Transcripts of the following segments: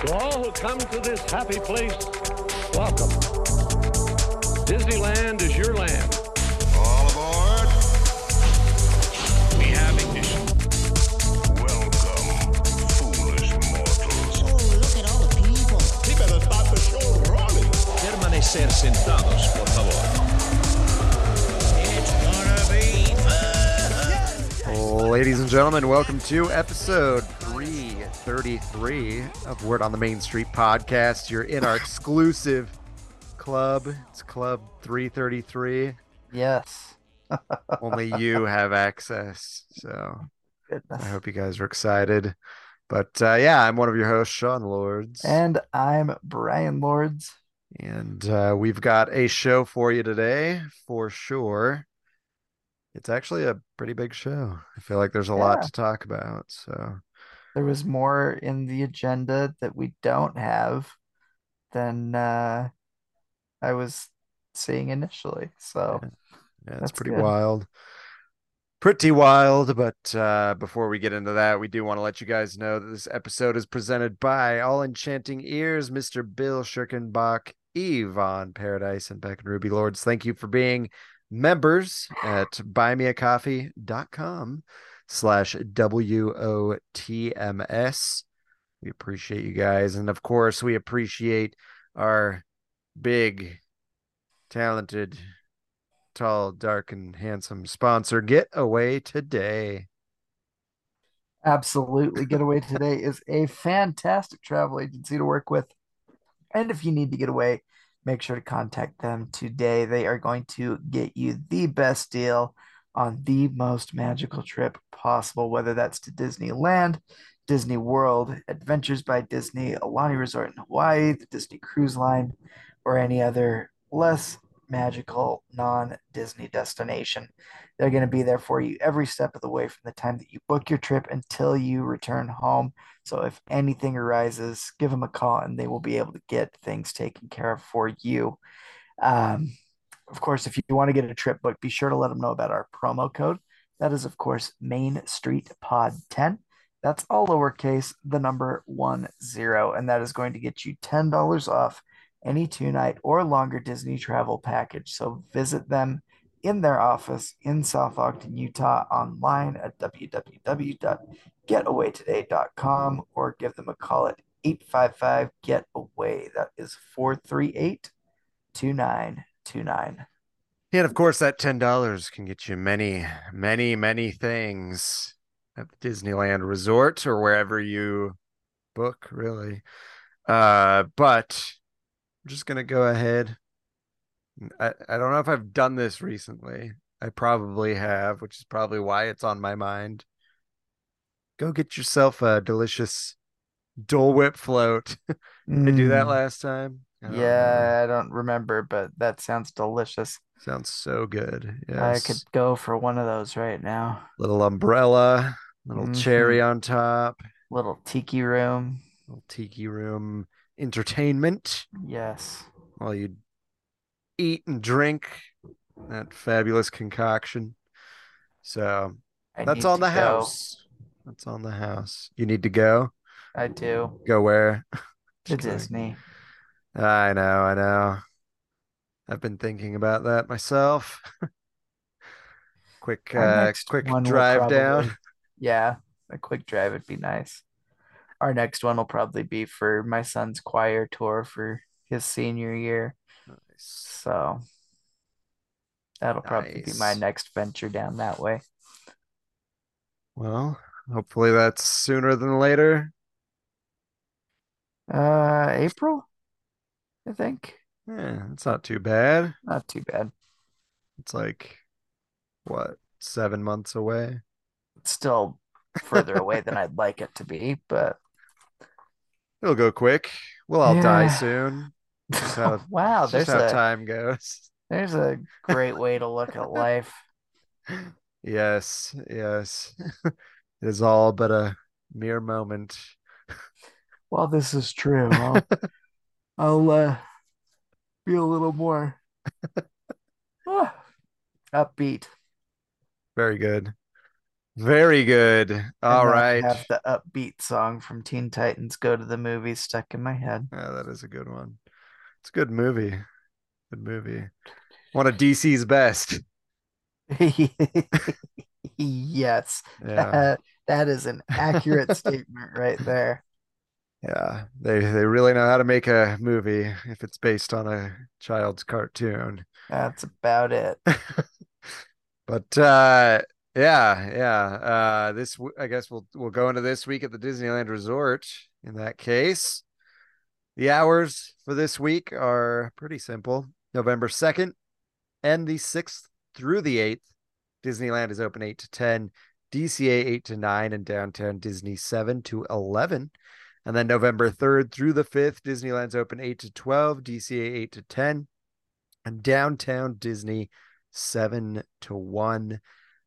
To all who come to this happy place, welcome. Disneyland is your land. All aboard. We have ignition. Welcome, foolish mortals. Oh, look at all the people. He better start the show running. Permanecer sentados, por favor. It's gonna be fun. Ladies and gentlemen, welcome to episode 333 of Word on the Main Street podcast. You're in our exclusive club. It's Club 333. Yes. Only you have access. So Goodness. I hope you guys are excited. But uh, yeah, I'm one of your hosts, Sean Lords. And I'm Bryan Lords. And uh, we've got a show for you today for sure. It's actually a pretty big show. I feel like there's a lot to talk about. So There was more in the agenda that we don't have than uh, I was seeing initially. So yeah, it's That's pretty good. wild. Pretty wild. But uh, before we get into that, we do want to let you guys know that this episode is presented by All Enchanting Ears, Mr. Bill Schirkenbach, Yvonne Paradise, and Beck and Ruby Lords. Thank you for being members at buymeacoffee.com slash W-O-T-M-S. We appreciate you guys. And of course, we appreciate our big, talented, tall, dark, and handsome sponsor, Get Away Today. absolutely. Getaway Today is a fantastic travel agency to work with. And if you need to get away, make sure to contact them today. They are going to get you the best deal on the most magical trip possible, whether that's to Disneyland, Disney World, Adventures by Disney, Aulani Resort in Hawaii, the Disney Cruise Line, or any other less magical non Disney destination. They're going to be there for you every step of the way from the time that you book your trip until you return home. So if anything arises, give them a call and they will be able to get things taken care of for you. Um, of course, if you want to get a trip booked, be sure to let them know about our promo code. That is, of course, Main Street Pod 10. That's all lowercase, the number one zero, and that is going to get you $10 off any two night or longer Disney travel package. So visit them in their office in South Ogden, Utah, online at www.getawaytoday.com or give them a call at 855 Get Away. That is 438 2929. And of course, that $10 can get you many, many, many things at the Disneyland Resort or wherever you book, really. Uh, but I'm just going to go ahead. I, I don't know if I've done this recently. I probably have, which is probably why it's on my mind. Go get yourself a delicious Dole Whip float. I do that Mm, last time. I remember. Yeah, I don't remember, but that sounds delicious. Sounds so good. I could go for one of those right now. Little umbrella, little Mhm. cherry on top, Little tiki room. little tiki room entertainment Yes. while you eat and drink that fabulous concoction. So I that's on the go. house. That's on the house. You need to go. I do. Go where? To. Disney. I know, I know. I've been thinking about that myself. quick, uh, quick drive down. Yeah, a quick drive would be nice. Our next one will probably be for my son's choir tour for his senior year. Nice. So that'll probably be my next venture down that way. Well, hopefully that's sooner than later. Uh, April, I think. Yeah, it's not too bad. Not too bad. It's like what, seven months away? It's still further away than I'd like it to be, but It'll go quick. We'll all die soon. How, wow, there's how a time goes. there's a great way to look at life. Yes, yes. It is all but a mere moment. Well, this is true. I'll, I'll uh, be a little more ah, upbeat. Very good. Very good. All right. Have the upbeat song from Teen Titans Go to the Movies stuck in my head. Yeah, that is a good one. It's a good movie. Good movie. One of DC's best. Yes, Yeah. that, that is an accurate statement right there. Yeah. They they really know how to make a movie if it's based on a child's cartoon. That's about it. But uh yeah, yeah. Uh this I guess we'll we'll go into this week at the Disneyland Resort in that case. The hours for this week are pretty simple. November 2nd and the 6th through the 8th. Disneyland is open 8 to 10, DCA 8 to 9 and downtown Disney 7 to 11. And then November 3rd through the 5th, Disneyland's open 8 to 12, DCA 8 to 10, and downtown Disney 7 to 1.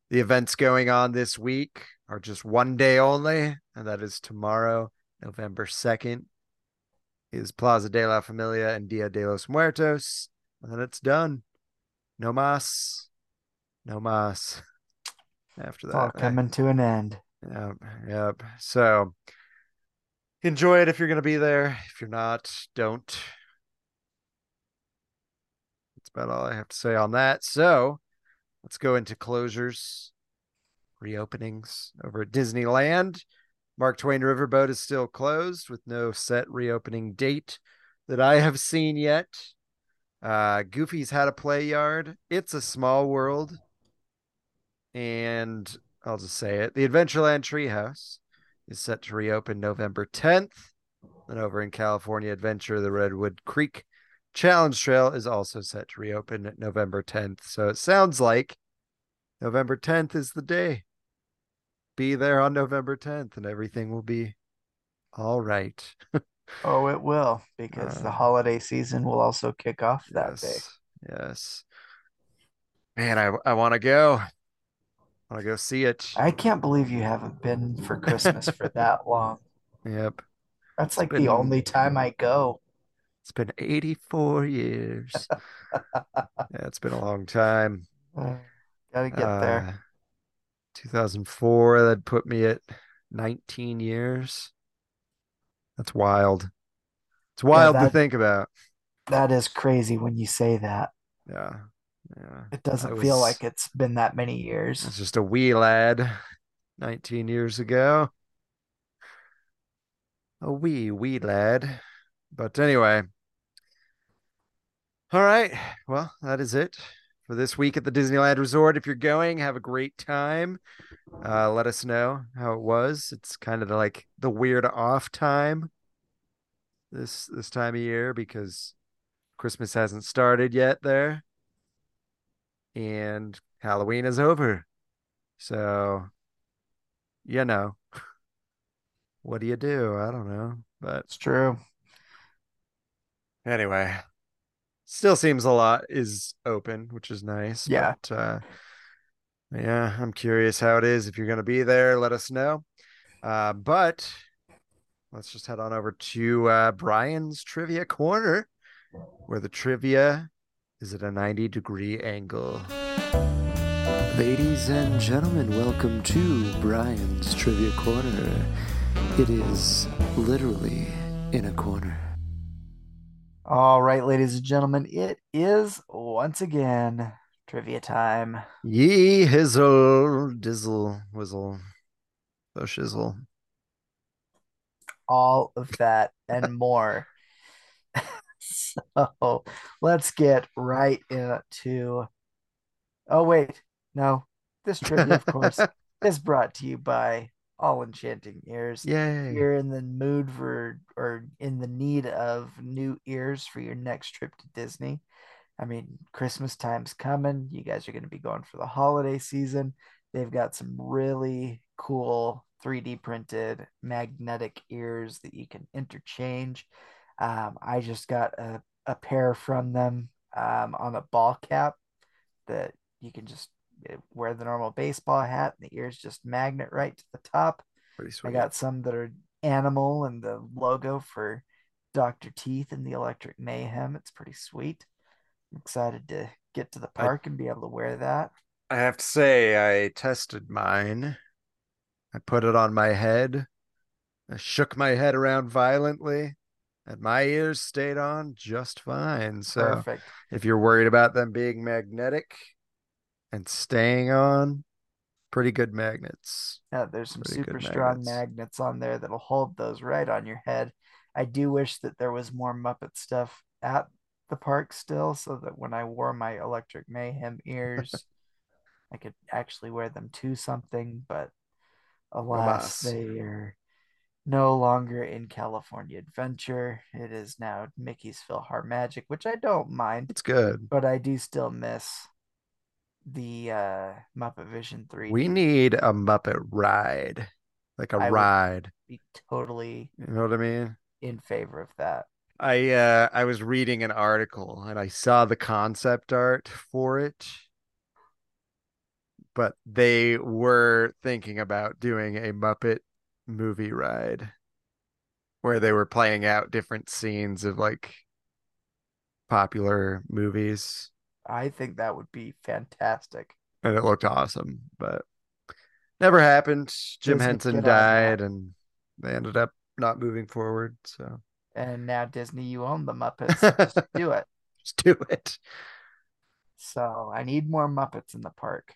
The events going on this week are just one day only, and that is tomorrow, November 2nd, is Plaza de la Familia and Dia de los Muertos. And then it's done. No mas. No mas. After It's all that. coming to an end. Yep, yep. So enjoy it if you're going to be there. If you're not, don't. That's about all I have to say on that. So let's go into closures, reopenings over at Disneyland. Mark Twain Riverboat is still closed with no set reopening date that I have seen yet. Uh, Goofy's How-to-Play Yard. It's a small world. And I'll just say it. The Adventureland Treehouse is set to reopen November 10th. And over in California Adventure, the Redwood Creek Challenge Trail is also set to reopen November 10th. So it sounds like November 10th is the day. Be there on November 10th and everything will be all right. Oh, it will, because the Uh, holiday season will also kick off that day. yes. Yes. Man, I I want to go. I to go see it. I can't believe you haven't been for Christmas for that long. Yep. That's like been- the only time I go. It's been 84 years. yeah, it's been a long time. Uh, gotta get there. Uh, 2004, that put me at 19 years. That's wild. It's wild to that- think about. That is crazy when you say that. Yeah. Yeah. It doesn't I feel like it's been that many years. It's just a wee lad 19 years ago. A wee, wee lad. But anyway. All right. Well, that is it for this week at the Disneyland Resort. If you're going, have a great time. Uh, let us know how it was. It's kind of like the weird off time this this time of year because Christmas hasn't started yet there. And Halloween is over. So, you know, what do you do? I don't know. But It's true. anyway, still seems a lot is open, which is nice. Yeah. But uh, yeah, I'm curious how it is. If you're going to be there, let us know. Uh, but let's just head on over to uh, Bryan's Trivia Corner, where the trivia is at a 90 degree angle. Ladies and gentlemen, welcome to Bryan's Trivia Corner. It is literally in a corner. All right, ladies and gentlemen, it is once again trivia time. Ye hizzle, dizzle, whizzle, oh shizzle. All of that and more. So let's get right into. Oh, wait. No. This trivia, of course, is brought to you by All Enchanting Ears. Yeah. you're in the mood for or in the need of new ears for your next trip to Disney. I mean, Christmas time's coming. You guys are going to be going for the holiday season. They've got some really cool 3D printed magnetic ears that you can interchange. Um, I just got a, a pair from them um, on a ball cap that you can just uh, wear the normal baseball hat and the ears just magnet right to the top. Pretty sweet. I got some that are animal and the logo for Dr. Teeth and the Electric Mayhem. It's pretty sweet. I'm excited to get to the I- park and be able to wear that. I have to say, I tested mine I put it on my head. I shook my head around violently, and my ears stayed on just fine. So Perfect. if you're worried about them being magnetic and staying on, pretty good magnets. Yeah, there's some Pretty super strong magnets. magnets on there that'll hold those right on your head. I do wish that there was more Muppet stuff at the park still, so that when I wore my Electric Mayhem ears, I could actually wear them to something. But alas, Alas. they are no longer in California Adventure. It is now Mickey's PhilharMagic, which I don't mind, It's good. but I do still miss the uh, Muppet Vision 3. We need a Muppet ride, like a I ride. be totally You know what I mean? in favor of that. I uh I was reading an article and I saw the concept art for it. But they were thinking about doing a Muppet movie ride where they were playing out different scenes of like popular movies I think that would be fantastic. and it looked awesome, but never happened. Jim Disney, Henson get on that. died and they ended up not moving forward, so And now Disney, you own the Muppets. Just do it. just do it. So I need more Muppets in the park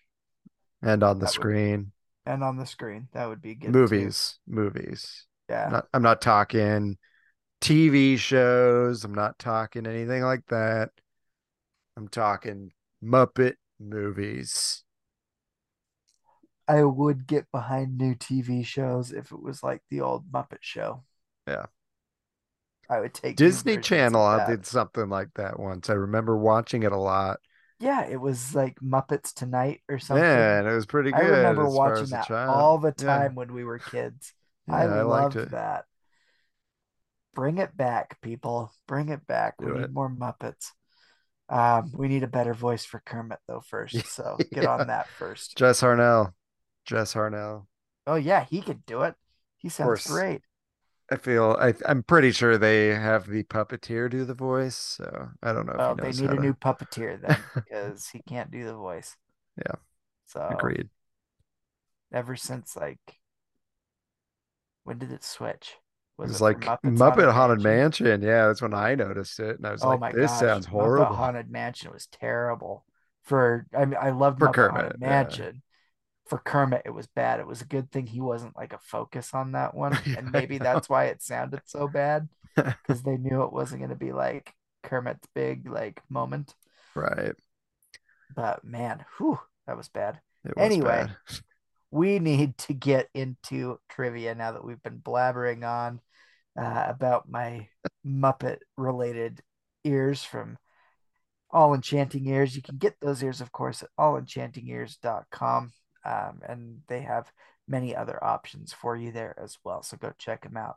And on the That screen. And on the screen. That would be good. too. movies movies Yeah. I'm not, I'm not talking tv shows i'm not talking anything like that i'm talking muppet movies I would get behind new TV shows if it was like the old Muppet Show. Yeah. I would take disney channel that. did something like that once i remember watching it a lot Yeah, it was like Muppets Tonight or something. yeah and it was pretty good I remember watching that all the Yeah. time when we were kids. I Yeah, I liked loved it. that. Bring it back, people. Bring it back. Do we need more Muppets. Um, we need a better voice for Kermit though first. So get Yeah. on that first. jess harnell jess harnell Oh yeah, he could do it. He sounds great. I feel I, i'm pretty sure they have the puppeteer do the voice so i don't know Well, he they need a to- new puppeteer then because he can't do the voice. Yeah. So agreed ever since like when did it switch? It was it like Muppets Muppet Haunted Mansion. Yeah, that's when I noticed it, and I was Oh like, my "This gosh, sounds Muppet horrible." Haunted Mansion was terrible. For I mean, I loved For Muppet Kermit, Haunted. Mansion. For Kermit, it was bad. It was a good thing he wasn't like a focus on that one, Yeah, and maybe that's why it sounded so bad because they knew it wasn't going to be like Kermit's big like moment. Right. But man, whew, that was bad. Was Anyway. bad. we need to get into trivia now that we've been blabbering on uh, about my Muppet related ears from All Enchanting Ears. You can get those ears, of course, at allenchantingears.com. Um, and they have many other options for you there as well. So go check them out.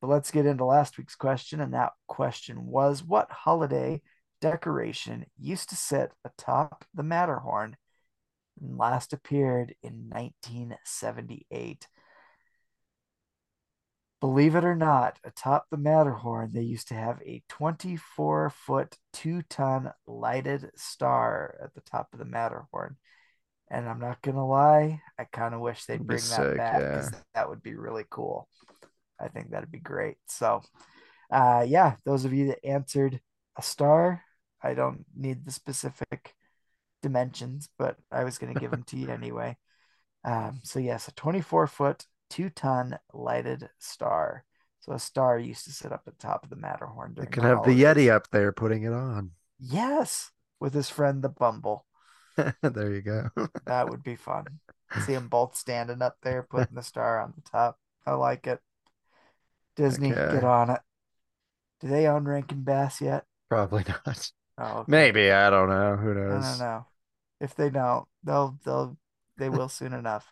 But let's get into last week's question. And that question was What holiday decoration used to sit atop the Matterhorn and last appeared in 1978. Believe it or not, atop the Matterhorn, they used to have a 24 foot, two ton lighted star at the top of the Matterhorn. And I'm not going to lie, I kind of wish they'd bring that sick, back because yeah. that would be really cool. I think that'd be great. So, uh, yeah, those of you that answered a star, I don't need the specific dimensions, but I was going to give them to you anyway. Um, so yes, a 24 foot, two ton lighted star. So a star used to sit up at the top of the Matterhorn. They during could have the. Yeti up there putting it on. Yes, with his friend the Bumble. there you go. That would be fun. See them both standing up there, putting the star on the top. I like it. Disney, Okay. get on it. Do they own Rankin Bass yet? Probably not. Oh, okay. Maybe I don't know. Who knows? I don't know. If they don't, they'll they'll they will soon enough.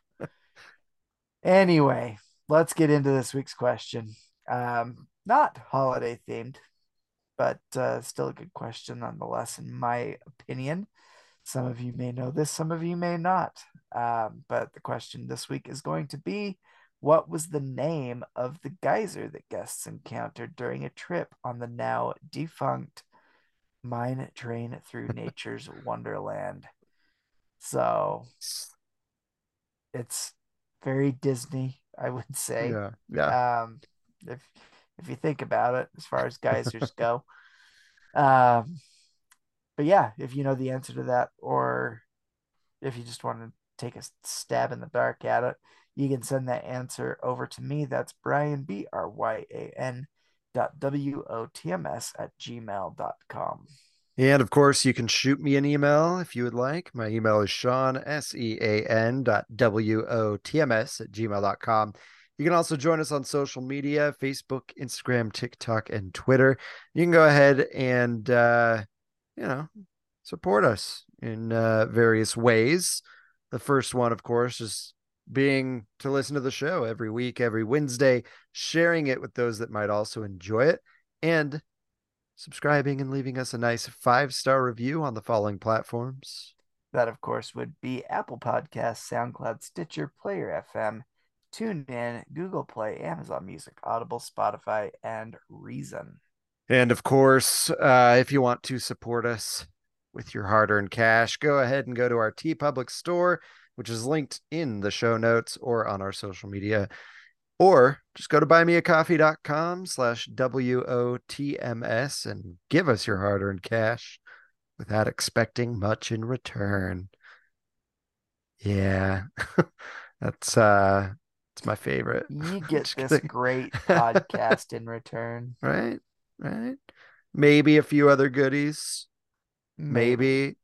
Anyway, let's get into this week's question. Um, not holiday themed, but uh, still a good question nonetheless, in my opinion. Some of you may know this, some of you may not. Um, but the question this week is going to be what was the name of the geyser that guests encountered during a trip on the now defunct mine train through nature's wonderland? So it's very Disney, I would say. Yeah. Yeah. Um, if if you think about it, as far as geysers go. Um, but yeah, if you know the answer to that, or if you just want to take a stab in the dark at it, you can send that answer over to me. That's Bryan B R Y A N dot W O T M S at gmail.com. And of course, you can shoot me an email if you would like. My email is Sean, S E A N dot W O T M S at gmail.com. You can also join us on social media Facebook, Instagram, TikTok, and Twitter. You can go ahead and, uh, you know, support us in uh, various ways. The first one, of course, is being to listen to the show every week, every Wednesday, sharing it with those that might also enjoy it, and subscribing and leaving us a nice five star review on the following platforms. That, of course, would be Apple Podcasts, SoundCloud, Stitcher, Player FM, TuneIn, Google Play, Amazon Music, Audible, Spotify, and Reason. And of course, uh, if you want to support us with your hard earned cash, go ahead and go to our T Public store, which is linked in the show notes or on our social media. Or just go to buymeacoffee.com slash WOTMS and give us your hard earned cash without expecting much in return. Yeah, that's uh, it's my favorite. You get this great podcast in return. right? Right? Maybe a few other goodies, maybe,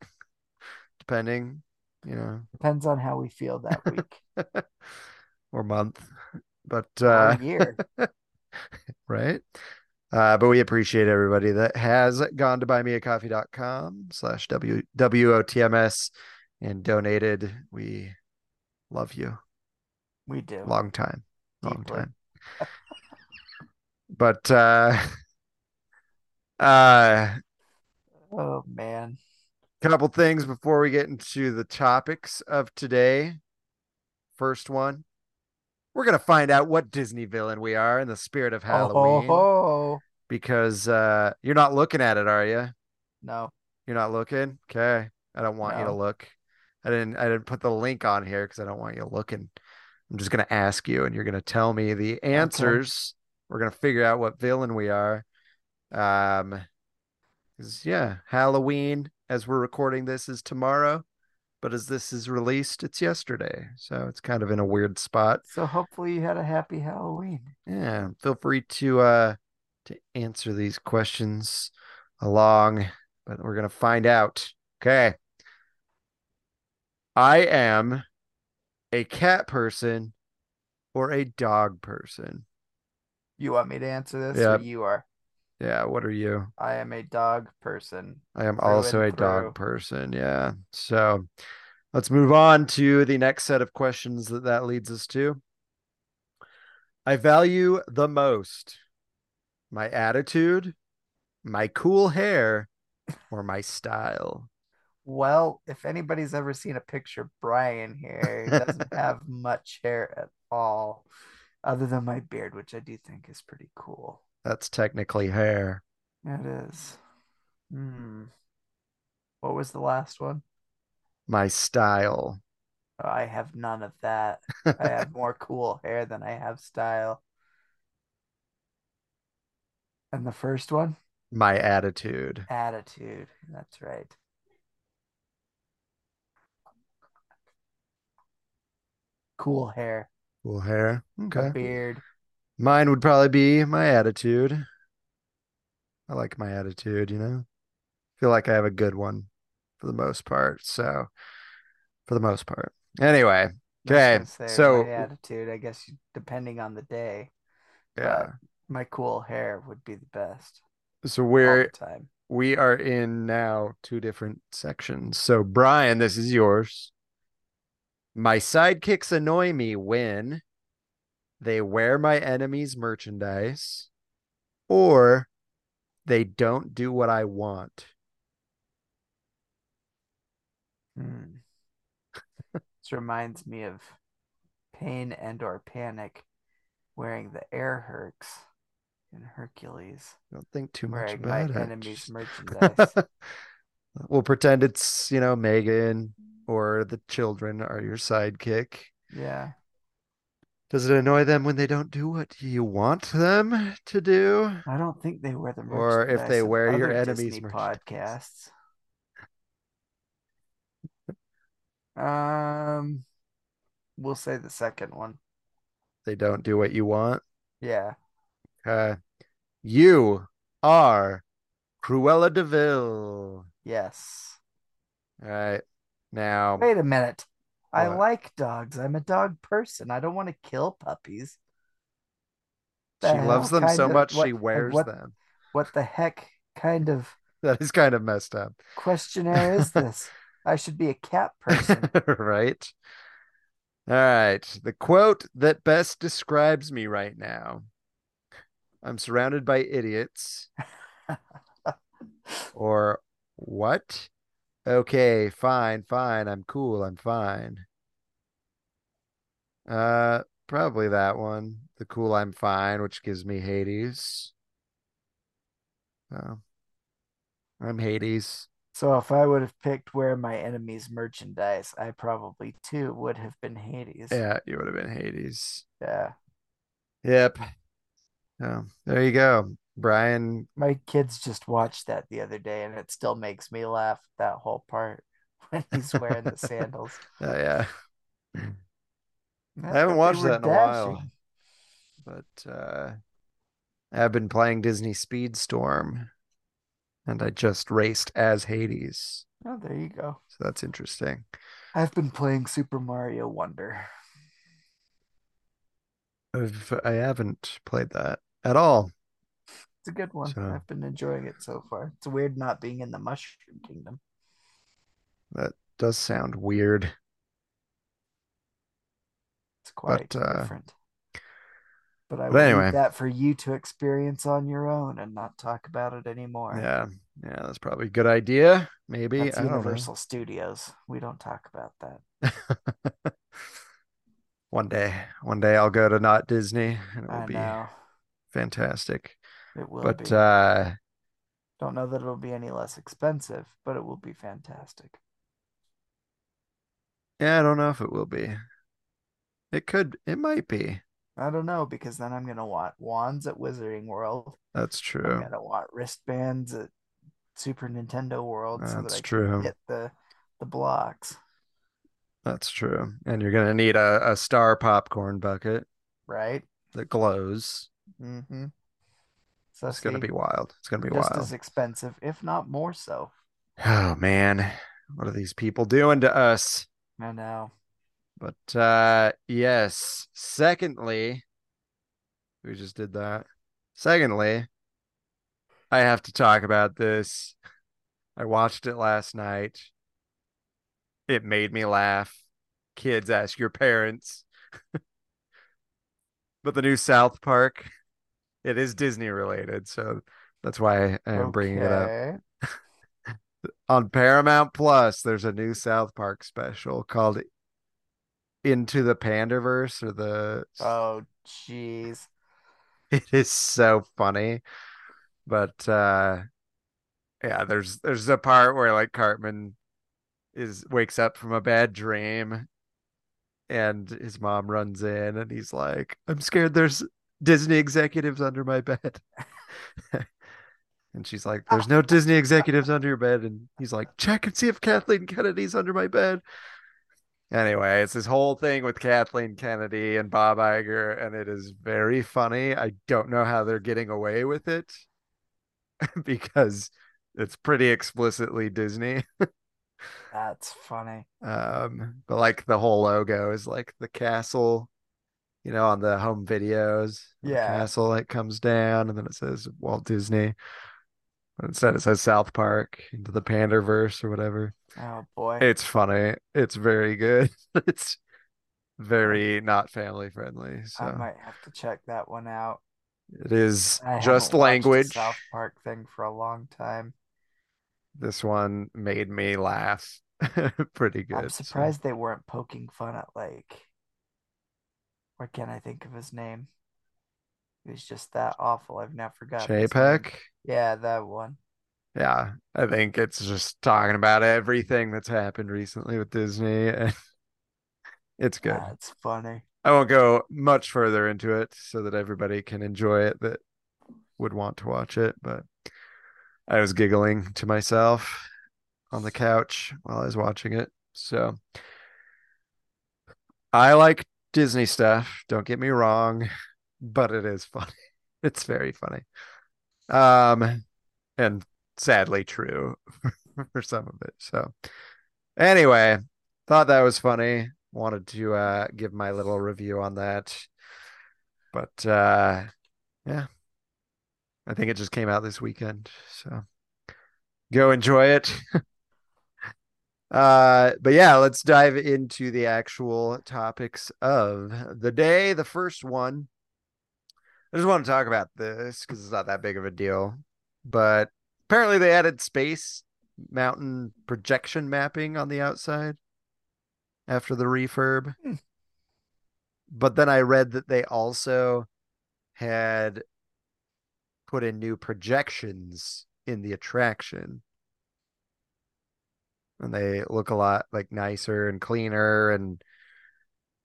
depending, you know, Depends on how we feel that week or month. But uh, year. right? Uh, but we appreciate everybody that has gone to buymeacoffee.com slash W WOTMS and donated. We love you. We do. Long time. Long Deeply. time. But uh uh Oh man. couple things before we get into the topics of today. First one, we're gonna find out what Disney villain we are in the spirit of Halloween. Oh. Because uh you're not looking at it, are you? no. You're not looking? Okay. I don't want you to look. I didn't I didn't put the link on here because I don't want you looking. I'm just gonna ask you and you're gonna tell me the answers. We're gonna figure out what villain we are. Um yeah, Halloween as we're recording this is tomorrow, but as this is released, it's yesterday. So it's kind of in a weird spot. So hopefully you had a happy Halloween. Yeah, feel free to uh to answer these questions along, but we're gonna find out. Okay. I am a cat person or a dog person. You want me to answer this Yep. or you are? Yeah, what are you? I am a dog person. I am also a and dog person. Yeah. So let's move on to the next set of questions that that leads us to. I value the most my attitude, my cool hair, or my style. Well, if anybody's ever seen a picture of Bryan here, he doesn't have much hair at all, other than my beard, which I do think is pretty cool. That's technically hair. It is. Hmm. What was the last one? My style. Oh, I have none of that. I have more cool hair than I have style. And the first one? my attitude. Attitude. That's right. Cool hair, Cool hair. a Okay. beard. Mine would probably be my attitude. I like my attitude, you know. Feel like I have a good one for the most part. So, for the most part. Anyway, okay. say, So, my attitude, I guess, depending on the day, yeah. my cool hair would be the best So we're time. we are in now two different sections. So, Bryan, this is yours. My sidekicks annoy me when they wear my enemy's merchandise or they don't do what I want. Hmm. This reminds me of Pain and or Panic wearing the air Hercs in Hercules, Don't think too much wearing my about it. enemy's merchandise. we'll pretend it's, you know, Megan or the children are your sidekick. Yeah. Does it annoy them when they don't do what you want them to do? I don't think they wear the Or if they wear your enemy's podcasts. Um, we'll say the second one. They don't do what you want. Yeah. Uh, you are Cruella de Vil. Yes. All right. Now, Wait a minute. I like dogs. I'm a dog person. I don't want to kill puppies. The she loves them so of- much what- she wears what, them. What the heck kind of That is kind of messed up. questionnaire is this? I should be a cat person. right? All right. The quote that best describes me right now I'm surrounded by idiots. or what? Okay, fine, fine. I'm cool. I'm fine. Uh, probably that one. The cool, I'm fine, which gives me Hades. Oh, I'm Hades. So if I would have picked where my enemy's merchandise, I probably too would have been Hades. Yeah, you would have been Hades. Yeah. Yep. Oh, there you go. Bryan. My kids just watched that the other day and it still makes me laugh that whole part when he's wearing the sandals. Oh, yeah. I haven't watched that in a while. But uh I've been playing Disney Speedstorm and I just raced as Hades. Oh, there you go. So that's interesting. I've been playing Super Mario Wonder. I've, I haven't played that at all. It's a good one. So- I've been enjoying it so far. It's weird not being in the Mushroom Kingdom. That does sound weird. It's quite But, uh, different. But I but leave anyway. that for you to experience on your own and not talk about it anymore. Yeah. Yeah, that's probably a good idea. Maybe. That's. Universal Studios. We don't talk about that. one day. One day I'll go to not Disney and it will be fantastic. It will But be. uh Don't know that it'll be any less expensive, but it will be fantastic. yeah, I don't know if it will be. It could it might be. I don't know because then I'm gonna want wands at Wizarding World. That's true. I'm gonna want wristbands at Super Nintendo World so that That's I true. can get the the blocks. That's true. And you're gonna need a, a star popcorn bucket Right? that glows. Mm-hmm. So It's gonna be wild. It's gonna be wild. just wild. as expensive, if not more so. Oh man, what are these people doing to us? I know. But uh yes, secondly, we just did that. Secondly, I have to talk about this. I watched it last night. It made me laugh. Kids ask your parents. but the new South Park, it is Disney related, so that's why I am bringing it up. On Paramount Plus, there's a new South Park special called Into the Panderverse or the Oh, jeez. it is so funny. But uh yeah, there's there's a part where like Cartman is wakes up from a bad dream and his mom runs in and he's like, I'm scared there's Disney executives under my bed. and she's like, There's no Disney executives under your bed. And he's like, Check and see if Kathleen Kennedy's under my bed. Anyway, it's this whole thing with Kathleen Kennedy and Bob Iger, and it is very funny. I don't know how they're getting away with it because it's pretty explicitly Disney. That's funny. Um, but like the whole logo is like the castle, you know, on the home videos. Yeah. castle like comes down, and then it says Walt Disney. But Instead, it says South Park into the Panderverse or whatever. Oh boy. It's funny. It's very good. It's very not family friendly. So I might have to check that one out. it is I just language. South Park thing for a long time. This one made me laugh pretty good. I'm so- surprised they weren't poking fun at like why can't I think of his name? He was just that awful. I've now forgotten. his name. JPEG. Yeah, that one. Yeah, I think it's just talking about everything that's happened recently with Disney, and it's good. Ah, it's funny. I won't go much further into it so that everybody can enjoy it that would want to watch it, but I was giggling to myself on the couch while I was watching it. So I like Disney stuff, don't get me wrong, but it is funny. It's very funny. Um and sadly true for some of it. So anyway, thought that was funny. Wanted to uh give my little review on that. But uh yeah. I think it just came out this weekend. So go enjoy it. uh but yeah, let's dive into the actual topics of the day. The first one I just want to talk about this because it's not that big of a deal. But apparently they added space mountain projection mapping on the outside after the refurb. Hmm. But then I read that they also had put in new projections in the attraction. And they look a lot like nicer and cleaner and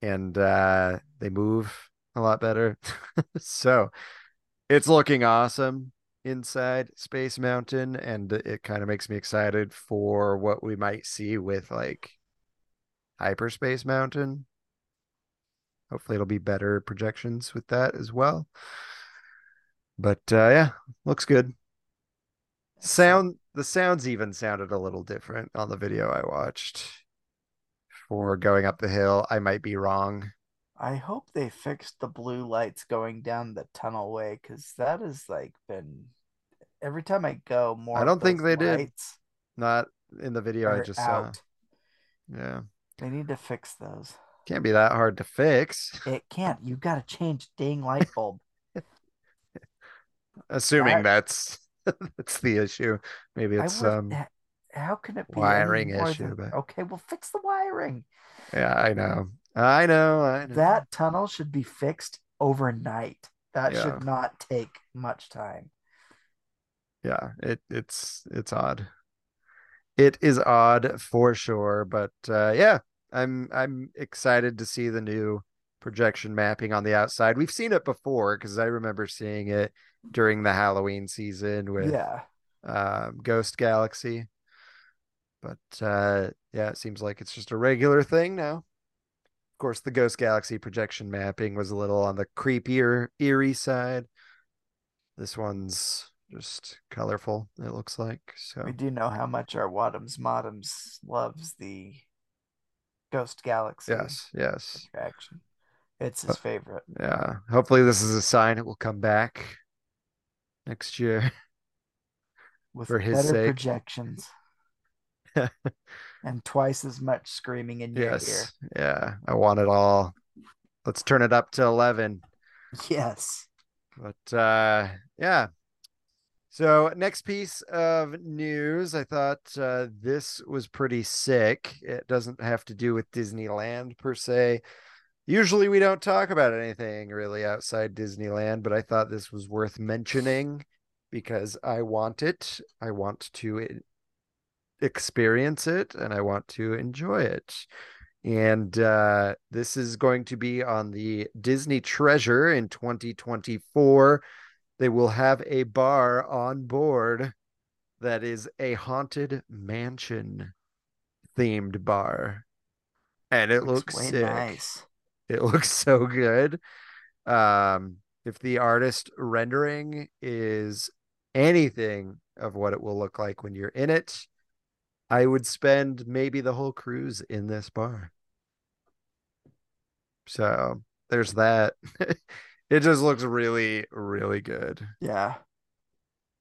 and uh they move a lot better. so it's looking awesome inside Space Mountain, and it kind of makes me excited for what we might see with like Hyperspace Mountain. Hopefully, it'll be better projections with that as well. But uh, yeah, looks good. Sound the sounds even sounded a little different on the video I watched for going up the hill. I might be wrong. I hope they fixed the blue lights going down the tunnel way because that has like been every time I go more. I don't think they did. Not in the video I just saw. Yeah. They need to fix those. Can't be that hard to fix. It can't. You've got to change dang light bulb. Assuming That- that's that's the issue. Maybe it's would- um how can it be wiring issue, than- but- okay, well fix the wiring. yeah, I know. I know, I know. That tunnel should be fixed overnight. That Yeah. should not take much time. yeah, it it's it's odd. It is odd for sure, but uh yeah, I'm I'm excited to see the new projection mapping on the outside. We've seen it before because I remember seeing it during the Halloween season with Yeah. um, Ghost Galaxy. But uh, yeah, it seems like it's just a regular thing now. Of course, the Ghost Galaxy projection mapping was a little on the creepier, eerie side. This one's just colorful, it looks like. So We do know how much our Wadums Modums loves the Ghost Galaxy yes, yes. attraction. It's his favorite. Yeah. Hopefully this is a sign it will come back next year. with for his better sake. projections and twice as much screaming in your ear. yes. Yeah. I want it all. Let's turn it up to 11. Yes. But uh yeah. So next piece of news, I thought uh, this was pretty sick. It doesn't have to do with Disneyland per se. Usually we don't talk about anything really outside Disneyland, but I thought this was worth mentioning because I want it. I want to experience it and I want to enjoy it. And uh, this is going to be on the Disney Treasure in 2024. They will have a bar on board that is a haunted mansion themed bar. And it looks, sick. nice. It looks so good. Um, if the artist rendering is anything of what it will look like when you're in it, I would spend maybe the whole cruise in this bar. So there's that. it just looks really, really good. Yeah.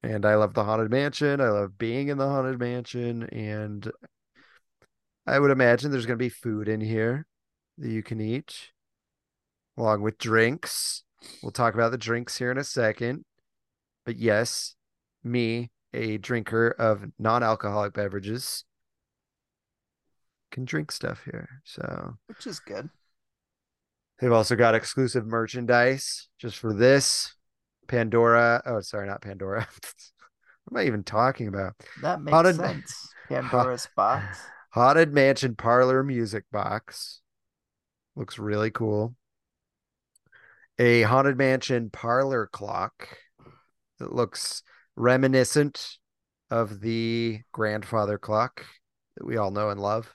And I love the Haunted Mansion. I love being in the Haunted Mansion. And I would imagine there's going to be food in here that you can eat along with drinks. We'll talk about the drinks here in a second. But yes, me, a drinker of non alcoholic beverages, can drink stuff here. So Which is good. they've also got exclusive merchandise just for this. Pandora. Oh, sorry, not Pandora. what am I even talking about? That makes Haunted- sense. Pandora's box. Haunted Mansion Parlor Music Box. Looks really cool. A haunted mansion parlor clock that looks reminiscent of the grandfather clock that we all know and love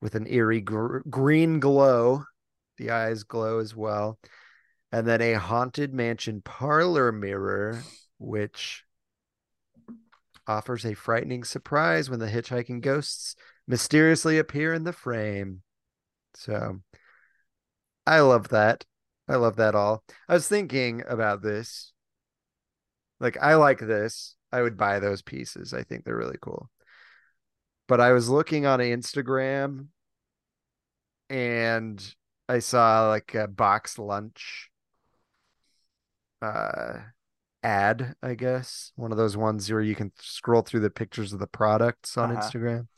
with an eerie gr- green glow. The eyes glow as well. And then a haunted mansion parlor mirror, which offers a frightening surprise when the hitchhiking ghosts mysteriously appear in the frame. So I love that. I love that all. I was thinking about this. Like, I like this. I would buy those pieces. I think they're really cool. But I was looking on Instagram and I saw like a BoxLunch uh ad, I guess. One of those ones where you can scroll through the pictures of the products on Uh-huh. Instagram.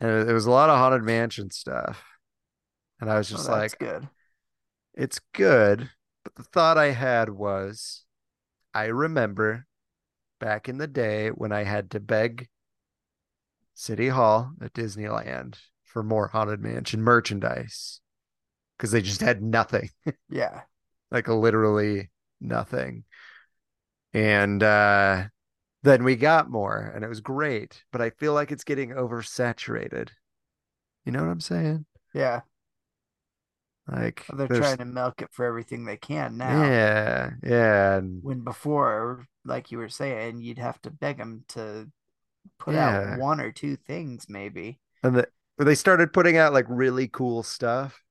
And it, was a lot of haunted mansion stuff. And I was Oh, just that's like, good. It's good. But the thought I had was I remember back in the day when I had to beg City Hall at Disneyland for more Haunted Mansion merchandise because they just had nothing, Yeah. like literally nothing. And uh, then we got more and it was great, but I feel like it's getting oversaturated. You know what I'm saying? Yeah. Like They're there's- trying to milk it for everything they can now. Yeah, yeah, and When before, like you were saying, you'd have to beg them to put Yeah. out one or two things, maybe. and the, they started putting out like really cool stuff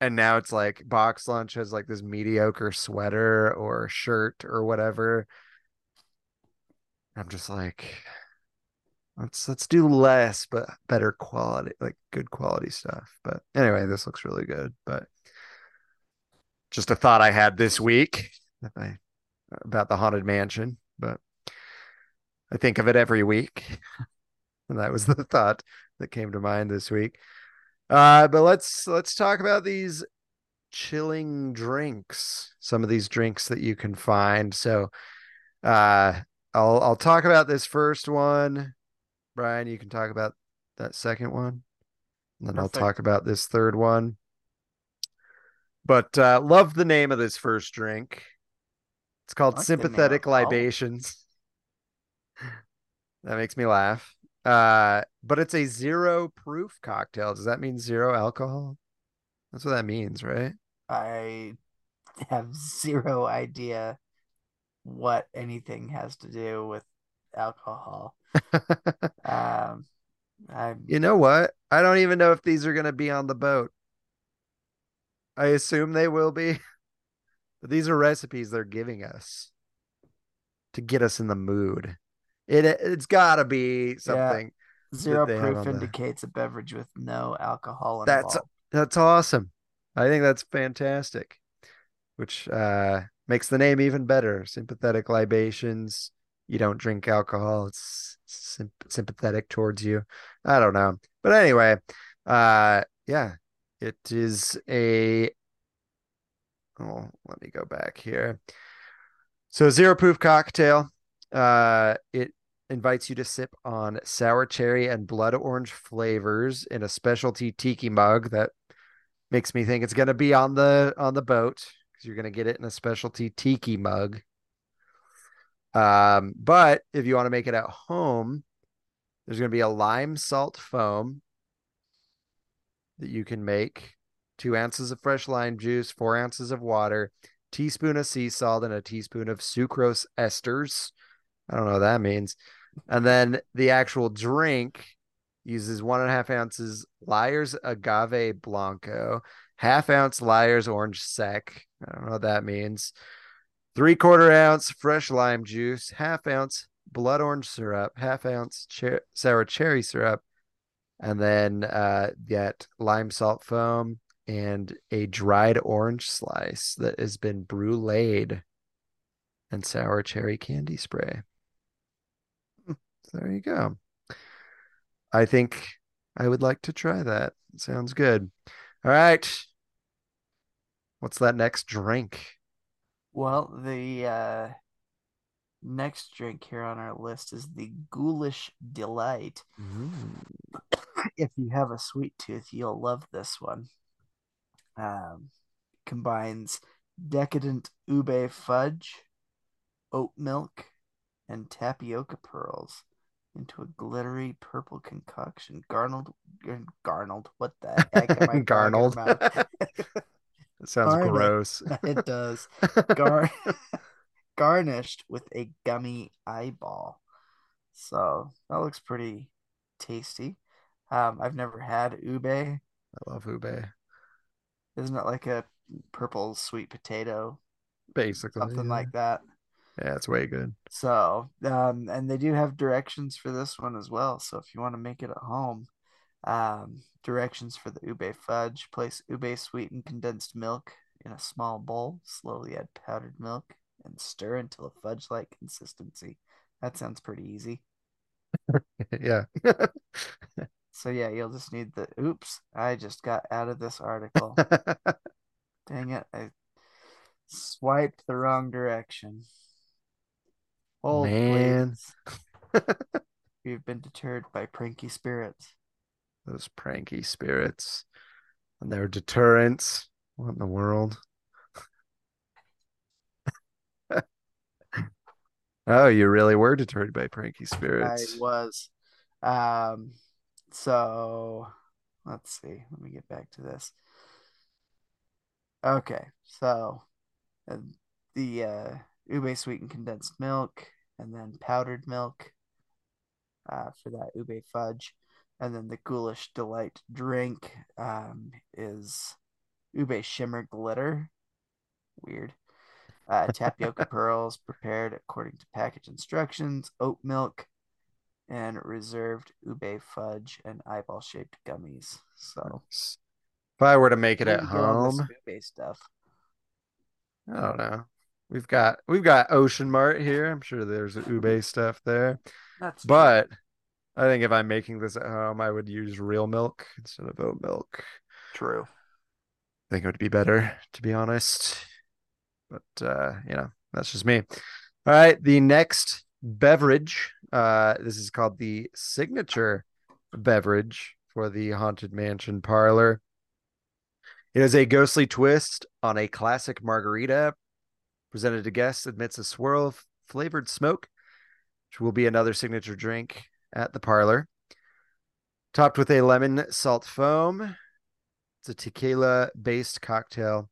and now it's like BoxLunch has like this mediocre sweater or shirt or whatever i'm just like let's let's do less but better quality like good quality stuff. But anyway this looks really good but just a thought i had this week I, about the haunted mansion but i think of it every week. And that was the thought that came to mind this week. Uh but let's let's talk about these chilling drinks some of these drinks that you can find. So uh i'll i'll talk about this first one brian you can talk about that second one and then i'll talk about this third one. But uh love the name of this first drink. It's called like the name of sympathetic all of them. libations. That makes me laugh. Uh but it's a zero proof cocktail. Does that mean zero alcohol? That's what that means right? I have zero idea what anything has to do with alcohol. Um, I'm You know what? I don't even know if these are going to be on the boat. I assume they will be. But these are recipes they're giving us to get us in the mood. It it's got to be something. zero proof on the- indicates a beverage with no alcohol That's that's awesome. I think that's fantastic. Which uh makes the name even better. Sympathetic libations. You don't drink alcohol. It's symp- sympathetic towards you. I don't know. But anyway, uh yeah, it is a Oh, let me go back here. So zero proof cocktail. Uh it invites you to sip on sour cherry and blood orange flavors in a specialty tiki mug that makes me think it's going to be on the on the boat because you're going to get it in a specialty tiki mug. Um, but if you want to make it at home, there's going to be a lime salt foam that you can make. Two ounces of fresh lime juice, four ounces of water, teaspoon of sea salt, and a teaspoon of sucrose esters. I don't know what that means. And then the actual drink uses one and a half ounces Lyre's Agave Blanco, half ounce Lyre's Orange Sec. I don't know what that means. Three quarter ounce fresh lime juice, half ounce blood orange syrup, half ounce cher- sour cherry syrup, and then uh, that lime salt foam and a dried orange slice that has been bruleed and sour cherry candy spray. There you go. I think I would like to try that. Sounds good. All right. What's that next drink? Well, the uh, next drink here on our list is the Ghoulish Delight. If you have a sweet tooth, you'll love this one. Um, combines decadent ube fudge, oat milk, and tapioca pearls into a glittery purple concoction garnelled garnelled what the heck am I about? It sounds gross. it does Gar- garnished with a gummy eyeball so that looks pretty tasty um i've never had ube I love ube. isn't it like a purple sweet potato Basically. something yeah. like that Yeah, it's way good. So, um, and they do have directions for this one as well. So if you want to make it at home, um, directions for the ube fudge: place ube sweetened condensed milk in a small bowl. Slowly add powdered milk and stir until a fudge-like consistency. That sounds pretty easy. yeah. So yeah, you'll just need the. Oops, I just got out of this article. Dang it, I swiped the wrong direction. Hold, Man. We've been deterred by pranky spirits. Those pranky spirits and their deterrents. What in the world? oh, you really were deterred by pranky spirits. I was. Um, so let's see. Let me get back to this. Okay, so uh, the uh, ube sweetened condensed milk, and then powdered milk uh, for that ube fudge, and then the ghoulish delight drink um, is ube shimmer glitter. Weird. Uh, tapioca pearls prepared according to package instructions, oat milk, and reserved ube fudge and eyeball shaped gummies. So If I were to make it at to get on this home, ube stuff. I don't know. We've got we've got Ocean Mart here. I'm sure there's ube stuff there. That's true. I think if I'm making this at home, I would use real milk instead of oat milk. true. I think it would be better, to be honest. But uh, you know, that's just me. All right, the next beverage. Uh, this is called the signature beverage for the Haunted Mansion parlor. It is a ghostly twist on a classic margarita presented to guests amidst a swirl of flavored smoke, which will be another signature drink at the parlor. Topped with a lemon salt foam. It's a tequila based cocktail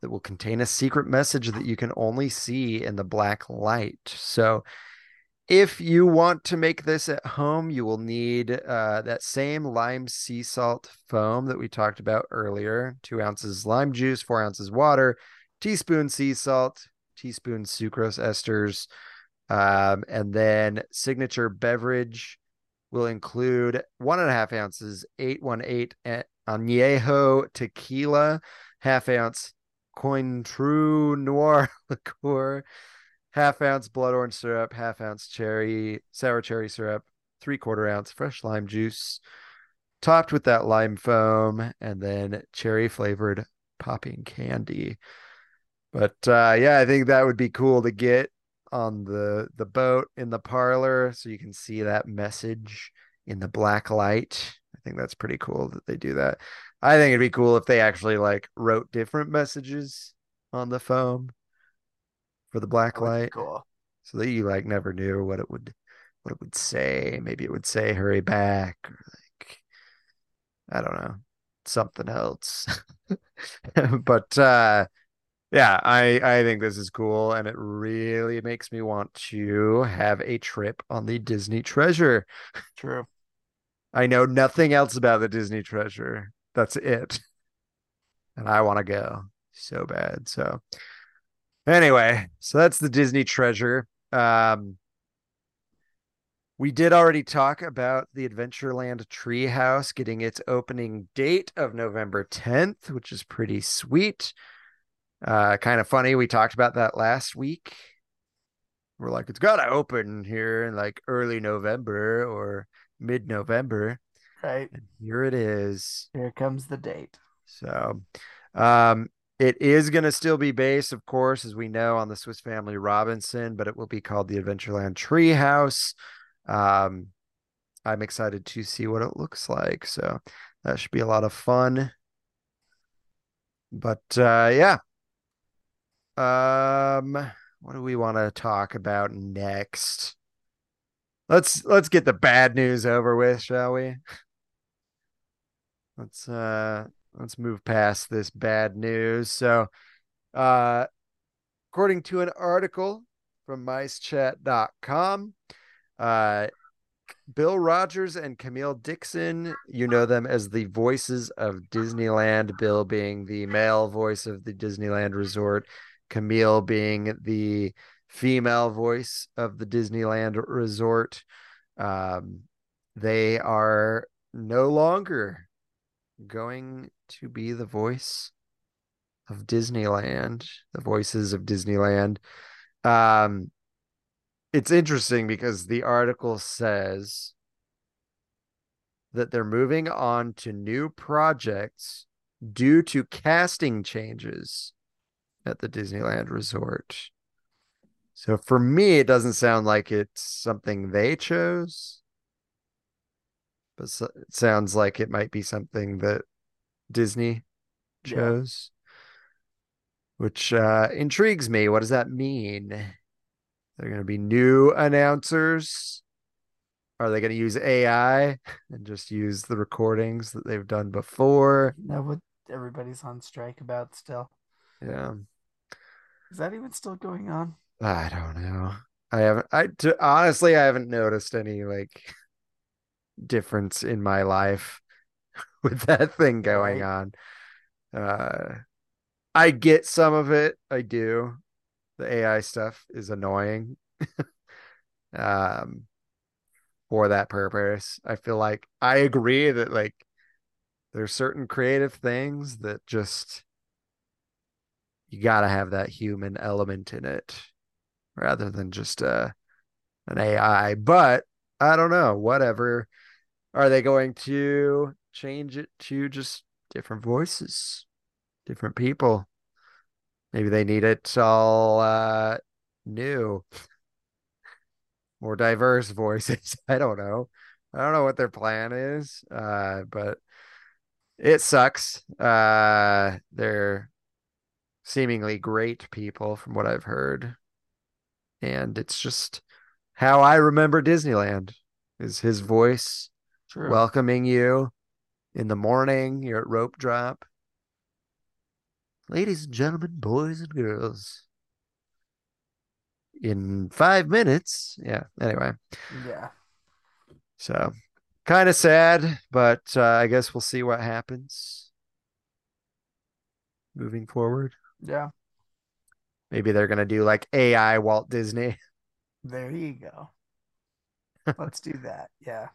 that will contain a secret message that you can only see in the black light. So, if you want to make this at home, you will need uh, that same lime sea salt foam that we talked about earlier two ounces lime juice, four ounces water, teaspoon sea salt, teaspoon sucrose esters. Um, and then signature beverage will include one and a half ounces, 818 añejo tequila, half ounce Cointreau Noir liqueur, half ounce blood orange syrup, half ounce cherry sour cherry syrup, three quarter ounce fresh lime juice, topped with that lime foam, and then cherry flavored popping candy. But uh, yeah, I think that would be cool to get on the the boat in the parlor, so you can see that message in the black light. I think that's pretty cool that they do that. I think it'd be cool if they actually like wrote different messages on the foam for the black That would be light cool. so that you like never knew what it would what it would say. Maybe it would say hurry back or like I don't know, something else. but uh yeah, I I think this is cool and it really makes me want to have a trip on the Disney Treasure. True. I know nothing else about the Disney Treasure. That's it. And I want to go so bad. So anyway, so that's the Disney Treasure. Um we did already talk about the Adventureland Treehouse getting its opening date of November 10th, which is pretty sweet. Uh kind of funny. We talked about that last week. We're like, it's gotta open here in like early November or mid-November. Right. And here it is. Here comes the date. So, um, it is going to still be based, of course, as we know, on the Swiss Family Robinson, but it will be called the Adventureland Treehouse. Um, I'm excited to see what it looks like. So that should be a lot of fun. But uh yeah. Um what do we want to talk about next? Let's let's get the bad news over with, shall we? Let's uh let's move past this bad news. So uh according to an article from micechat.com, uh Bill Rogers and Camille Dixon, you know them as the voices of Disneyland, Bill being the male voice of the Disneyland Resort, Camille being the female voice of the Disneyland Resort. Um, they are no longer going to be the voice of Disneyland, the voices of Disneyland. Um, it's interesting because the article says that they're moving on to new projects due to casting changes at the Disneyland Resort. So for me, it doesn't sound like it's something they chose, but it sounds like it might be something that Disney chose, yeah. which uh, intrigues me. What does that mean? They're going to be new announcers. Are they going to use AI and just use the recordings that they've done before? That what everybody's on strike about still. Yeah. Is that even still going on? I don't know. I haven't. I to, honestly, I haven't noticed any like difference in my life with that thing going right. on. Uh, I get some of it. I do the AI stuff is annoying. um for that purpose. I feel like I agree that like there's certain creative things that just you got to have that human element in it rather than just uh an AI. But I don't know, whatever. Are they going to change it to just different voices, different people? Maybe they need it all uh, new, more diverse voices. I don't know. I don't know what their plan is, uh, but it sucks. Uh, they're seemingly great people from what I've heard. And it's just how I remember Disneyland is his voice True. welcoming you in the morning. You're at rope drop ladies and gentlemen, boys and girls. In five minutes. Yeah. Anyway. Yeah. So kind of sad, but uh, I guess we'll see what happens moving forward. Yeah. Maybe they're going to do like AI Walt Disney. There you go. Let's do that. Yeah.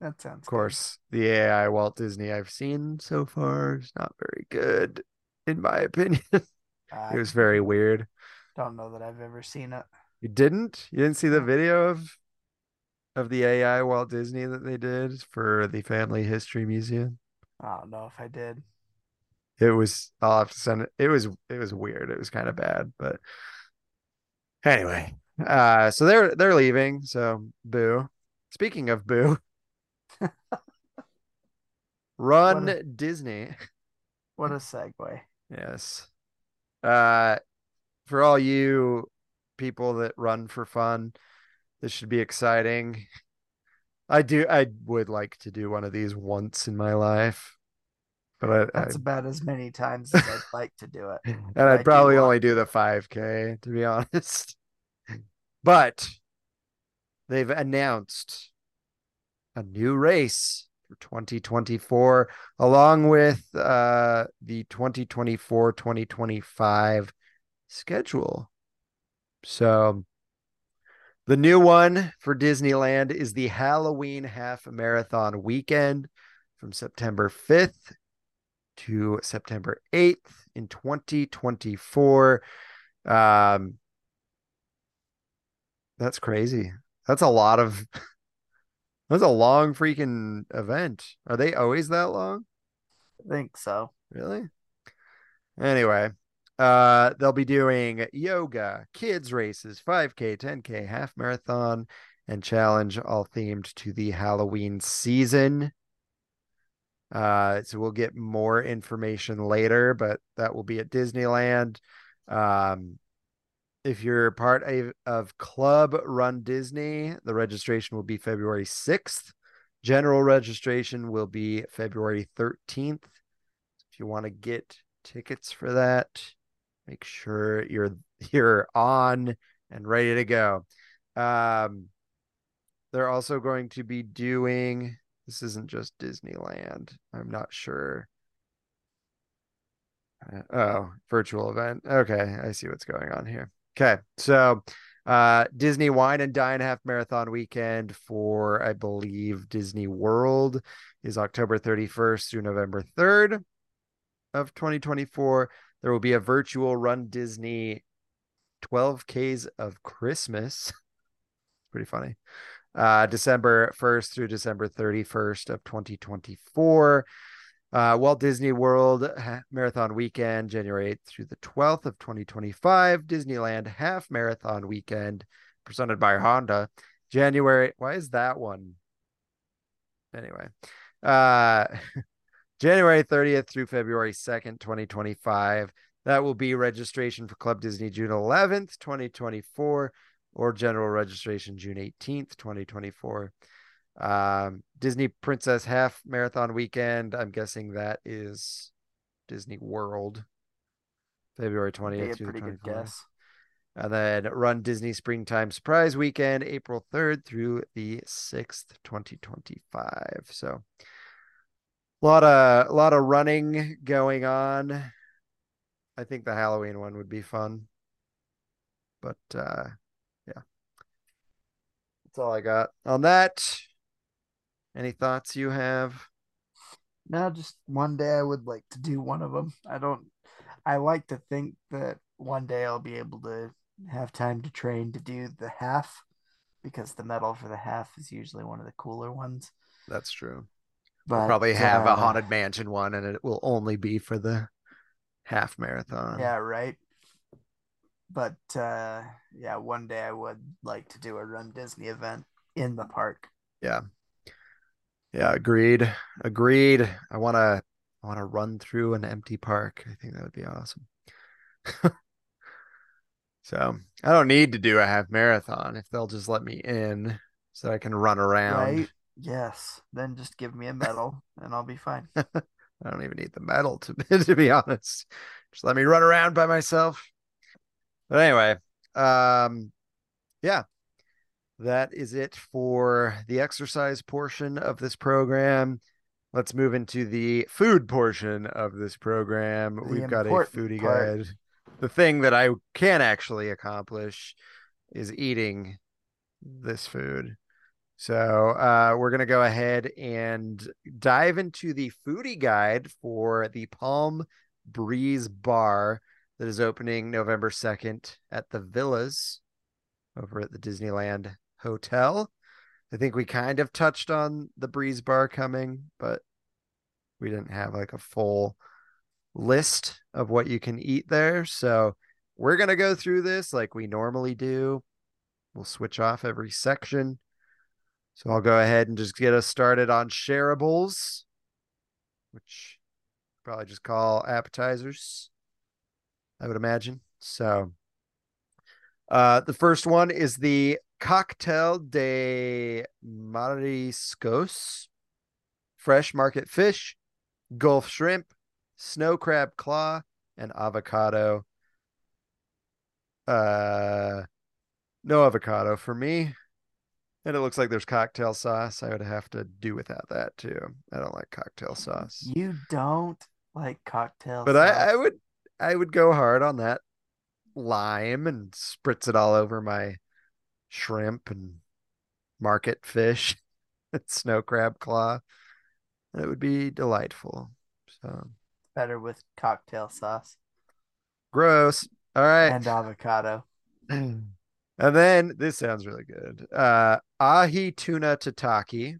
That sounds Of course, good. the AI Walt Disney I've seen so far is not very good in my opinion. it was very weird. Don't know that I've ever seen it. You didn't? You didn't see the video of of the AI Walt Disney that they did for the Family History Museum? I don't know if I did. It was I'll have to send it. It was it was weird. It was kind of bad, but anyway. Uh so they're they're leaving. So boo. Speaking of boo. Run a, Disney. What a segue. Yes. Uh, for all you people that run for fun, this should be exciting. I do. I would like to do one of these once in my life, but I, that's I, about as many times as I'd like to do it. And I'd probably do only do the 5K to be honest. But they've announced a new race for 2024, along with uh, the 2024 2025 schedule. So, the new one for Disneyland is the Halloween Half Marathon weekend from September 5th to September 8th in 2024. Um, that's crazy. That's a lot of That's a long freaking event. Are they always that long? I think so. Really? Anyway, uh they'll be doing yoga, kids races, 5k, 10k, half marathon and challenge all themed to the Halloween season. Uh, so we'll get more information later, but that will be at Disneyland. Um, if you're part of, of Club Run Disney, the registration will be February 6th. General registration will be February 13th. If you want to get tickets for that, make sure you're you're on and ready to go. Um, they're also going to be doing this isn't just Disneyland. I'm not sure. Uh, oh, virtual event. Okay, I see what's going on here. Okay, so uh, Disney Wine and Dine Half Marathon Weekend for, I believe, Disney World is October 31st through November 3rd of 2024. There will be a virtual Run Disney 12Ks of Christmas. Pretty funny. Uh, December 1st through December 31st of 2024. Uh, Walt Disney World Marathon Weekend, January 8th through the 12th of 2025. Disneyland Half Marathon Weekend, presented by Honda, January. Why is that one? Anyway, uh, January 30th through February 2nd, 2025. That will be registration for Club Disney June 11th, 2024, or general registration June 18th, 2024. Um, Disney Princess Half Marathon Weekend. I'm guessing that is Disney World, February 20th Be a through pretty the 24th. And then Run Disney Springtime Surprise Weekend, April 3rd through the 6th, 2025. So a lot of a lot of running going on. I think the Halloween one would be fun. But uh. That's all I got on that. Any thoughts you have? No, just one day I would like to do one of them. I don't. I like to think that one day I'll be able to have time to train to do the half, because the medal for the half is usually one of the cooler ones. That's true. But Probably have a uh, haunted mansion one and it will only be for the half marathon. Yeah, right. But uh yeah, one day I would like to do a Run Disney event in the park. Yeah. Yeah, agreed. Agreed. I want to I want to run through an empty park. I think that would be awesome. so, I don't need to do a half marathon if they'll just let me in so I can run around. Right? Yes. Then just give me a medal and I'll be fine. I don't even need the medal to to be honest. Just let me run around by myself. But anyway, um yeah. That is it for the exercise portion of this program. Let's move into the food portion of this program. The We've got a foodie part. guide. The thing that I can actually accomplish is eating this food. So uh, we're going to go ahead and dive into the foodie guide for the Palm Breeze Bar that is opening November 2nd at the Villas over at the Disneyland Hotel. I think we kind of touched on the Breeze Bar coming, but we didn't have like a full list of what you can eat there. So we're going to go through this like we normally do. We'll switch off every section. So I'll go ahead and just get us started on shareables, which probably just call appetizers, I would imagine. So uh the first one is the cocktail de mariscos, fresh market fish, gulf shrimp, snow crab claw, and avocado. Uh no avocado for me. And it looks like there's cocktail sauce. I would have to do without that too. I don't like cocktail sauce. You don't like cocktail But I, I would I would go hard on that lime and spritz it all over my shrimp and market fish and snow crab claw. It would be delightful. So better with cocktail sauce gross. All right. and avocado. And then this sounds really good. Uh ahi tuna tataki.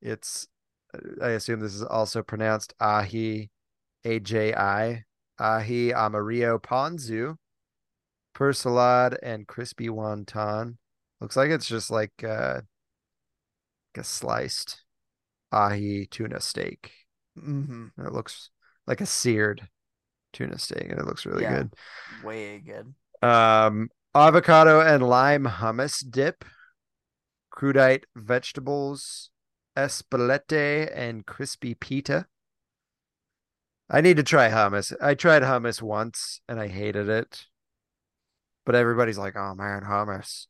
It's I assume this is also pronounced ahi A J I ahi amarillo ponzu, persillade and crispy wonton. Looks like it's just like uh like a sliced ahi tuna steak hmm It looks like a seared tuna steak, and it looks really Yeah. good. Way good. Um, avocado and lime hummus dip, crudite vegetables, espelette, and crispy pita. I need to try hummus. I tried hummus once and I hated it. But everybody's like, "Oh man, hummus.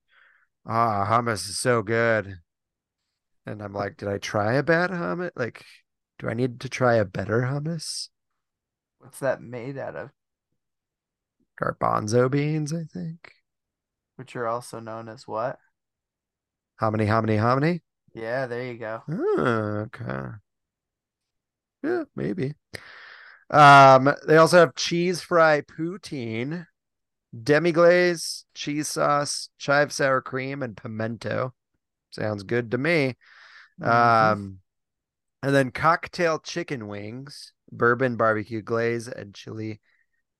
Ah, hummus is so good." And I'm like, "Did I try a bad hummus? Like, do I need to try a better hummus?" What's that made out of? Garbanzo beans, I think. Which are also known as what? Hominy, hominy, hominy. Yeah, there you go. Oh, okay. Yeah, maybe. Um, they also have cheese fry poutine, demi-glaze, cheese sauce, chive sour cream, and pimento. Sounds good to me. Mhm. Um, and then cocktail chicken wings, bourbon barbecue glaze, and chili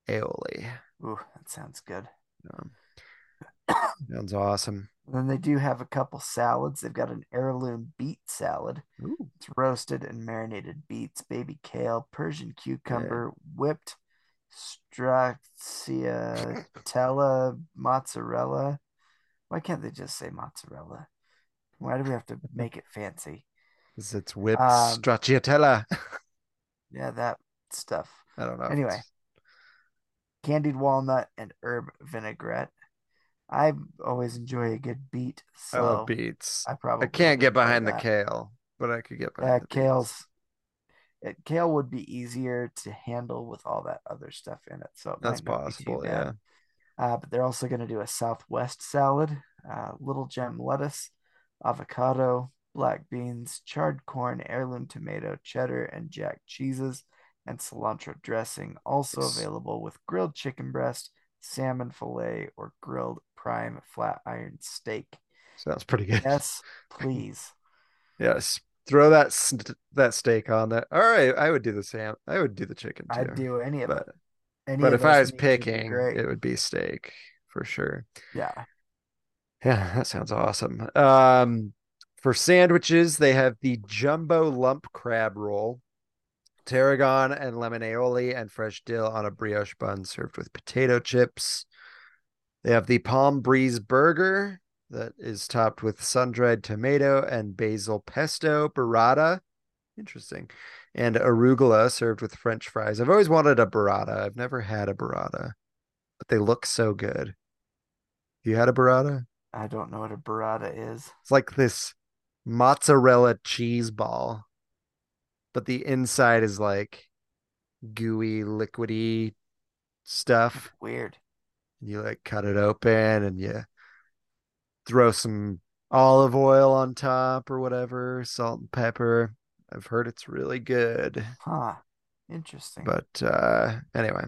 aioli. Ooh, that sounds good. Um, sounds awesome. And then they do have a couple salads. They've got an heirloom beet salad. Ooh, It's roasted and marinated beets, baby kale, Persian cucumber, whipped stracciatella, mozzarella. Why can't they just say mozzarella? Why do we have to make it fancy? 'cause it's whipped Um, stracciatella. Yeah, that stuff. I don't know. Anyway, candied walnut and herb vinaigrette. I always enjoy a good beet, I love so beets. I probably I can't get behind the kale, but I could get behind beets. kale's it, kale would be easier to handle with all that other stuff in it, so it That's possible, yeah. Uh, but they're also going to do a Southwest salad, uh, little gem lettuce, avocado, black beans, charred corn, heirloom tomato, cheddar, and jack cheeses, and cilantro dressing. Also available with grilled chicken breast, salmon fillet, or grilled prime flat iron steak. Sounds pretty good. Yes, please. Yes. Throw that st- that steak on that. All right, I would do the sam. I would do the chicken too. I'd do any of but it. Any but if I was meats would be picking, it would be steak for sure. yeah. Yeah, that sounds awesome. Um, for sandwiches, they have the jumbo lump crab roll, tarragon and lemon aioli, and fresh dill on a brioche bun served with potato chips. They have the palm breeze burger that is topped with sun-dried tomato and basil pesto burrata. Interesting. And arugula served with French fries. I've always wanted a burrata. I've never had a burrata, but they look so good. You had a burrata? I don't know what a burrata is. It's like this mozzarella cheese ball, but the inside is like gooey, liquidy stuff. Weird. You like cut it open and you throw some olive oil on top or whatever, salt and pepper. I've heard it's really good. Huh. Interesting. But uh anyway.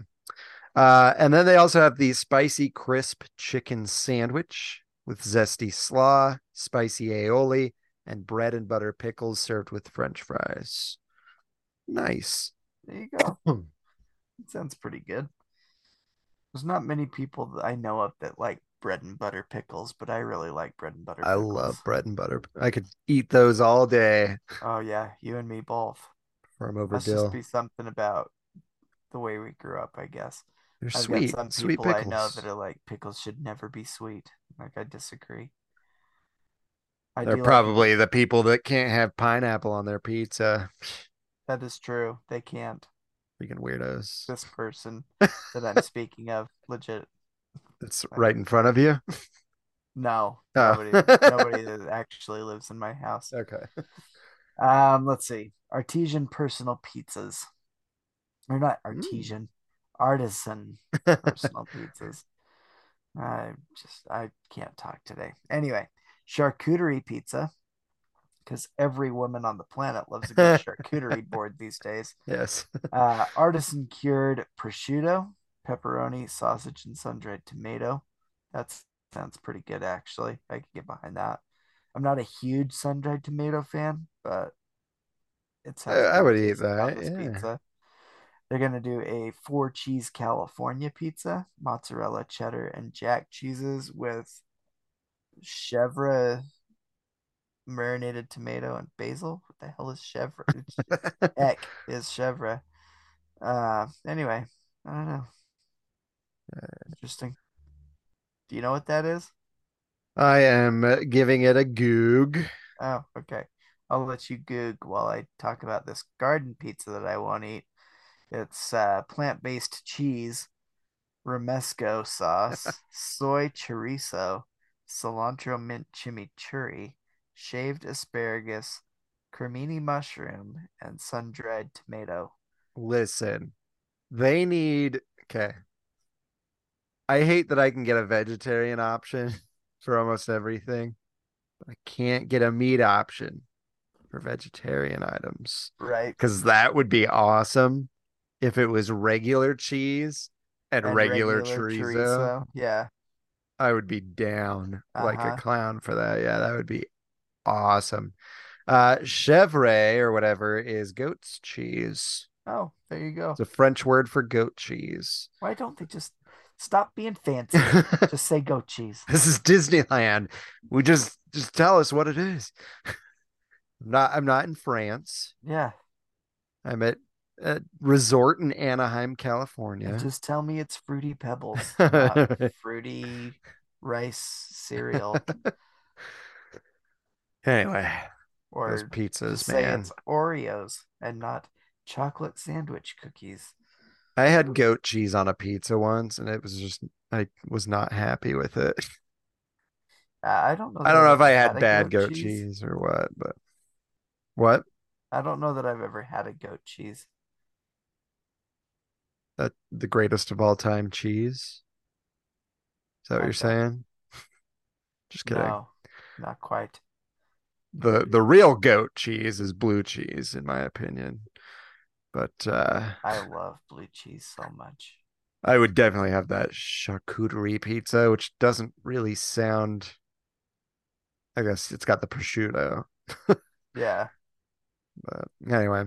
Uh and then they also have the spicy crisp chicken sandwich with zesty slaw, spicy aioli, and bread and butter pickles served with french fries. Nice. There you go. Sounds pretty good. There's not many people that I know of that like bread and butter pickles, but I really like bread and butter I love bread and butter. I could eat those all day Oh yeah, you and me both. from over Must just be something about the way we grew up, I guess. They're I've sweet, got some sweet people I know that are like pickles should never be sweet. Like I disagree. I They're do like- probably the people that can't have pineapple on their pizza. that is true. They can't. Freaking weirdos. This person that I'm speaking of, legit. That's right in front of you. No, Oh. nobody, nobody that actually lives in my house. Okay. Um, let's see. Artesian personal pizzas. They're not Mm. artesian, artisan personal pizzas. I just I can't talk today. Anyway, charcuterie pizza. Because every woman on the planet loves a good charcuterie board these days. Yes. Uh, artisan cured prosciutto, pepperoni, sausage, and sun-dried tomato. That sounds pretty good, actually. I can get behind that. I'm not a huge sun-dried tomato fan, but it's I- I would eat that, yeah. pizza. They're gonna do a four cheese California pizza, mozzarella, cheddar, and jack cheeses with chèvre marinated tomato and basil. What the hell is chevre? Heck is chevre. Uh, anyway, I don't know. Interesting. Do you know what that is? I am uh, giving it a goog. Oh, okay. I'll let you goog while I talk about this garden pizza that I won't eat. It's uh, plant-based cheese, romesco sauce, soy chorizo, cilantro mint chimichurri, shaved asparagus, cremini mushroom, and sun-dried tomato. Listen, they need okay. I hate that I can get a vegetarian option for almost everything, but I can't get a meat option for vegetarian items Right. because that would be awesome if it was regular cheese and, And regular, regular chorizo. chorizo. Yeah. I would be down like a Uh-huh. clown for that. Yeah, that would be awesome. Uh, chevre or whatever is goat's cheese. Oh, there you go. It's a French word for goat cheese. Why don't they just stop being fancy? just say goat cheese. This is Disneyland. We just just tell us what it is. I'm not I'm not in France. Yeah. I'm at a resort in Anaheim, California. Just tell me it's fruity pebbles, fruity rice cereal, Anyway, or those pizzas, man. it's Oreos and not chocolate sandwich cookies. I had goat cheese on a pizza once and it was just I was not happy with it. Uh, I don't know. I don't know if I had bad goat cheese or what, but what? I don't know that I've ever had a goat cheese. That the greatest of all time cheese? Is that what you're saying? Just kidding. No, not quite. The the real goat cheese is blue cheese in my opinion but uh I love blue cheese so much. i would definitely have that charcuterie pizza which doesn't really sound i guess it's got the prosciutto Yeah. but anyway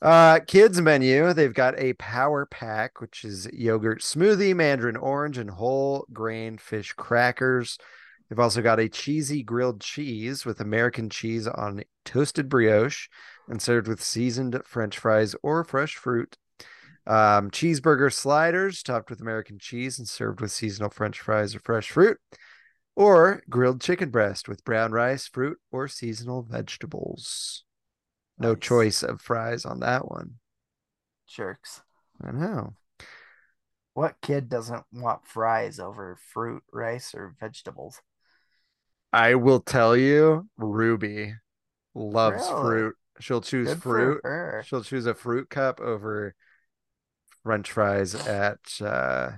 uh kids menu they've got a power pack which is yogurt smoothie mandarin orange and whole grain fish crackers they've also got a cheesy grilled cheese with american cheese on toasted brioche and served with seasoned french fries or fresh fruit um, cheeseburger sliders topped with american cheese and served with seasonal french fries or fresh fruit or grilled chicken breast with brown rice fruit or seasonal vegetables no Nice. choice of fries on that one. Jerks. I know. What kid doesn't want fries over fruit, rice, or vegetables? I will tell you, Ruby loves Really? fruit. She'll choose Good fruit. She'll choose a fruit cup over French fries at uh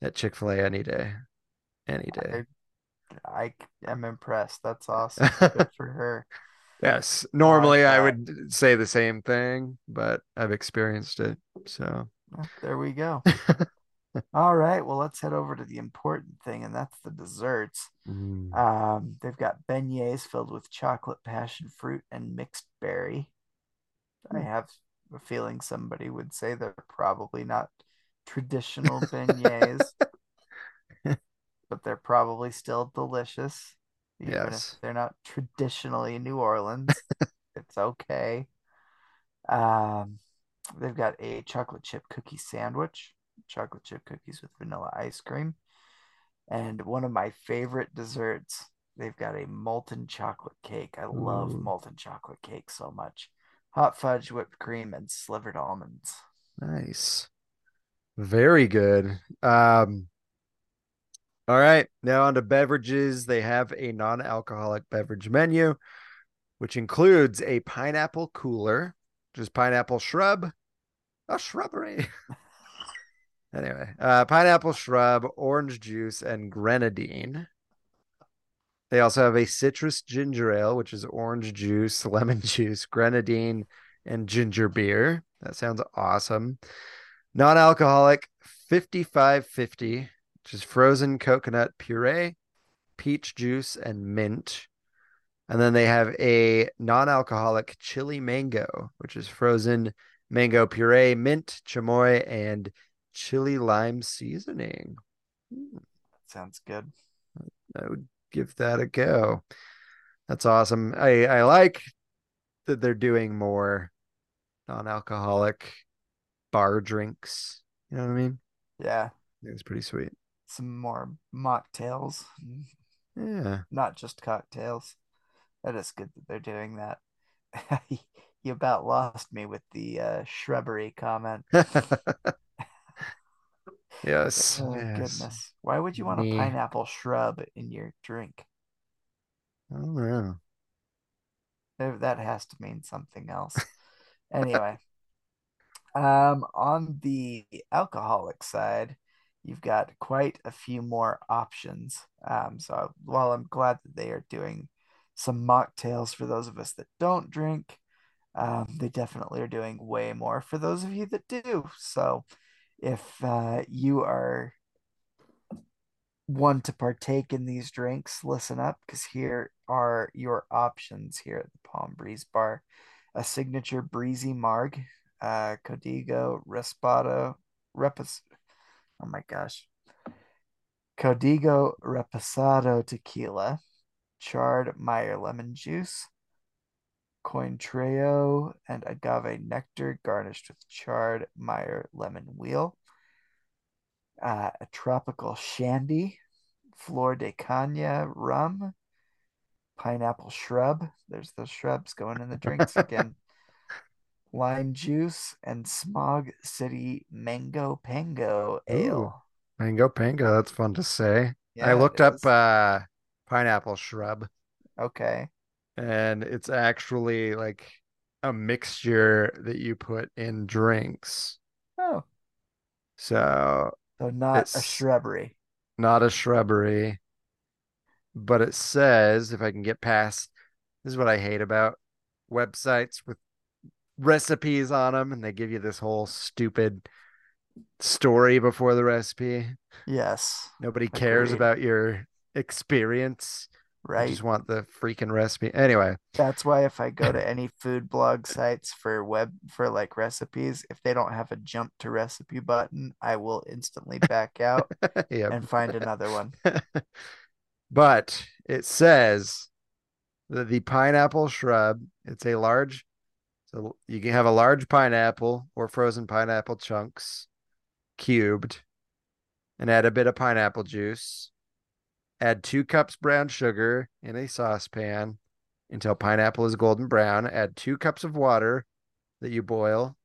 at Chick-fil-A any day. Any day. I am impressed. That's awesome. Good for her. Yes. Normally I that. would say the same thing, but I've experienced it. So There we go. All right. Well, let's head over to the important thing, and that's the desserts. mm, Um, they've got beignets filled with chocolate, passion fruit, and mixed berry. I Hmm. have a feeling somebody would say they're probably not traditional beignets, but they're probably still delicious, even Yes. if they're not traditionally New Orleans. It's okay. Um, they've got a chocolate chip cookie sandwich, chocolate chip cookies with vanilla ice cream, and one of my favorite desserts. They've got a molten chocolate cake. I love Ooh. molten chocolate cake so much. Hot fudge, whipped cream, and slivered almonds. Nice. Very good. Um, all right, now on to beverages. They have a non-alcoholic beverage menu, which includes a pineapple cooler, which is pineapple shrub, a shrubbery. anyway, uh, pineapple shrub, orange juice, and grenadine. They also have a citrus ginger ale, which is orange juice, lemon juice, grenadine, and ginger beer. That sounds awesome. Non-alcoholic 5550, which is frozen coconut puree, peach juice, and mint. And then they have a non-alcoholic chili mango, which is frozen mango puree, mint, chamoy, and chili lime seasoning. Sounds good. I would give that a go. That's awesome. I I like that they're doing more non-alcoholic bar drinks. You know what I mean? Yeah, It's pretty sweet. some more mocktails, Yeah. not just cocktails. That is good that they're doing that. You about lost me with the uh, shrubbery comment. yes. Oh yes. goodness. Why would you want a pineapple shrub in your drink? I don't know. There- That has to mean something else. Anyway, um, on the alcoholic side, you've got quite a few more options. Um, so while I'm glad that they are doing some mocktails for those of us that don't drink, um, they definitely are doing way more for those of you that do. So if uh, you are one to partake in these drinks, listen up because here are your options here at the Palm Breeze Bar. A signature breezy marg, uh, Codigo, Respado, Repos. Oh my gosh. Codigo Reposado tequila, charred Meyer lemon juice, Cointreau and agave nectar garnished with charred Meyer lemon wheel, uh, a tropical shandy, flor de cana rum, pineapple shrub. There's those shrubs going in the drinks again. Lime juice and Smog City Mango Pango Ale. Mango Pango. That's fun to say. Yeah, I looked up uh pineapple shrub Okay. And it's actually like a mixture that you put in drinks. Oh, So so not a shrubbery. not a shrubbery, but it says if I can get past this is what I hate about websites with recipes on them and they give you this whole stupid story before the recipe. Yes, Nobody cares Agreed. about your experience. I right. just want the freaking recipe. Anyway, That's why if I go to any food blog sites for web for like recipes, if they don't have a jump to recipe button, I will instantly back out yeah. and find another one. but it says that the pineapple shrub, it's a large, so you can have a large pineapple or frozen pineapple chunks cubed and add a bit of pineapple juice. Add two cups brown sugar in a saucepan until pineapple is golden brown. Add two cups of water that you boil.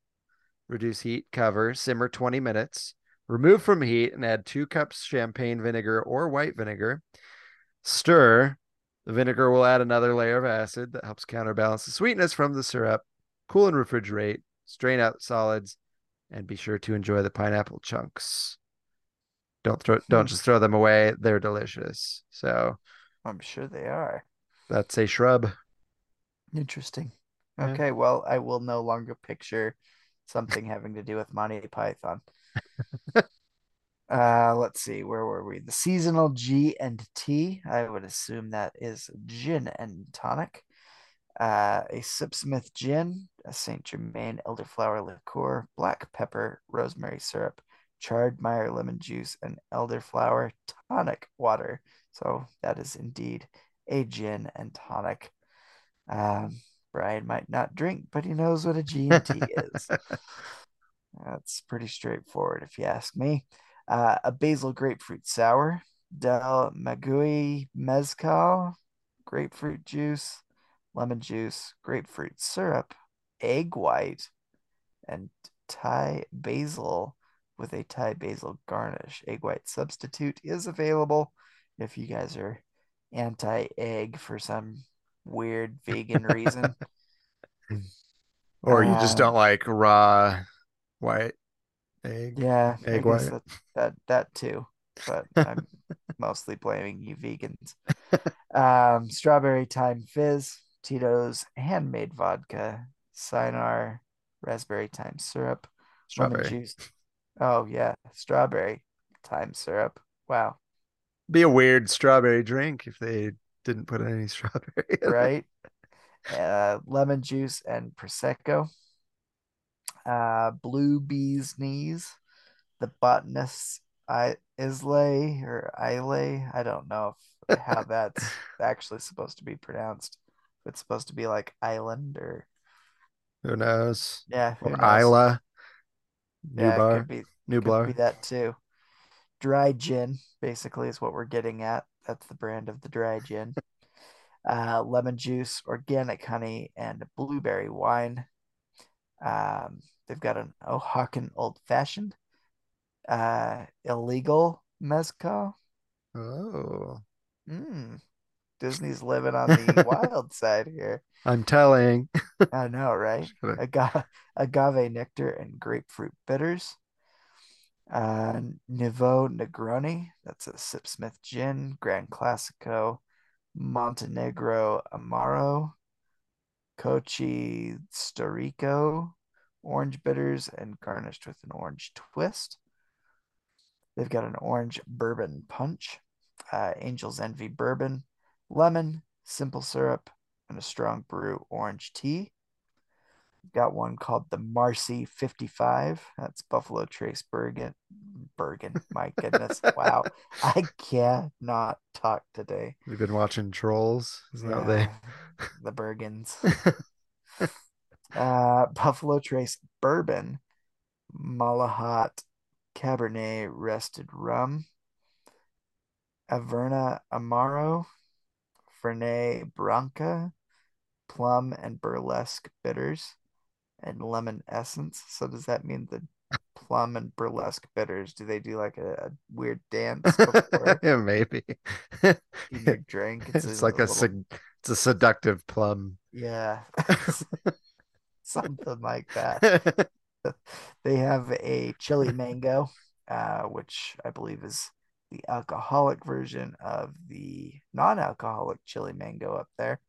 Reduce heat, cover, simmer 20 minutes. Remove from heat and add two cups champagne vinegar or white vinegar. Stir. The vinegar will add another layer of acid that helps counterbalance the sweetness from the syrup. Cool and refrigerate. Strain out solids, and be sure to enjoy the pineapple chunks. Don't throw. Don't just throw them away. They're delicious. So I'm sure they are. that's a shrub. Interesting. Yeah. Okay, well, I will no longer picture something having to do with Monty Python. uh, let's see, where were we? The seasonal G and T. I would assume that is gin and tonic. Uh, a Sipsmith gin, a Saint Germain elderflower liqueur, black pepper, rosemary syrup, charred Meyer lemon juice, and elderflower tonic water. So that is indeed a gin and tonic. Um, Bryan might not drink, but he knows what a G&T is. That's pretty straightforward, if you ask me. Uh, a basil grapefruit sour, Del Maguey mezcal, grapefruit juice, lemon juice, grapefruit syrup, egg white, and Thai basil with a Thai basil garnish. Egg white substitute is available if you guys are anti-egg for some weird vegan reason. Or you just don't like raw white egg. Yeah, Egg white. that, that that too, but I'm mostly blaming you vegans. Um, strawberry thyme fizz, Tito's handmade vodka, Sinar raspberry thyme syrup, lemon Strawberry. juice. Oh yeah, strawberry thyme syrup. Wow, Be a weird strawberry drink if they didn't put any strawberry. right? uh, lemon juice and prosecco. Uh, blue bees knees, the botanist I Islay or Islay. I don't know if how that's actually supposed to be pronounced. If it's supposed to be like island or Who knows? yeah, who Or knows? Isla. New Yeah, bar. could be New could bar. be that too. Dry gin, basically, is what we're getting at. That's the brand of the dry gin. Uh, lemon juice, organic honey, and blueberry wine. Um, they've got an Oaxacan old fashioned, uh, illegal mezcal. Oh, Mm. Disney's living on the wild side here. I'm telling. I know, right? Agave, agave nectar and grapefruit bitters. Uh, Nouveau Negroni, that's a Sipsmith gin. Grand Classico, Montenegro Amaro, Cocchi Storico, orange bitters, and garnished with an orange twist. They've got an orange bourbon punch, uh, Angel's Envy bourbon, lemon, simple syrup, and a strong brew orange tea. Got one called the Marcy 55. That's Buffalo Trace Bergen. Bergen. My goodness. Wow. I cannot talk today. We've been watching Trolls. Is that they? The Bergens. uh, Buffalo Trace Bourbon, Malahat Cabernet Rested Rum, Averna Amaro, Fernet Branca, Plum and Burlesque Bitters, and Lemon Essence. So does that mean the plum and burlesque bitters? Do they do like a, a weird dance before yeah, maybe. you your drink? It's like a little- sed- it's a seductive plum. yeah, something like that. They have a chili mango, uh, which I believe is the alcoholic version of the non-alcoholic chili mango up there.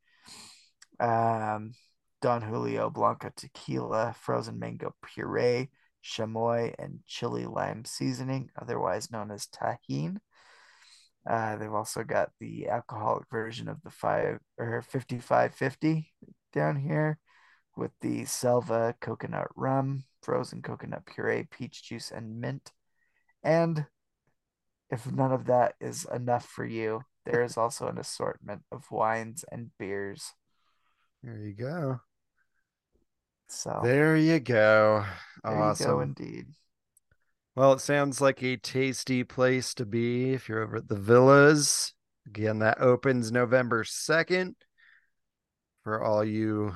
Um, Don Julio Blanca tequila, frozen mango puree, chamoy, and chili lime seasoning, otherwise known as Tajín. Uh, they've also got the alcoholic version of the five or 5550 down here with the Selva coconut rum, frozen coconut puree, peach juice, and mint. And if none of that is enough for you, there is also an assortment of wines and beers. There you go. So There you go. there you go, indeed. Well, it sounds like a tasty place to be if you're over at the villas. Again, that opens November 2nd for all you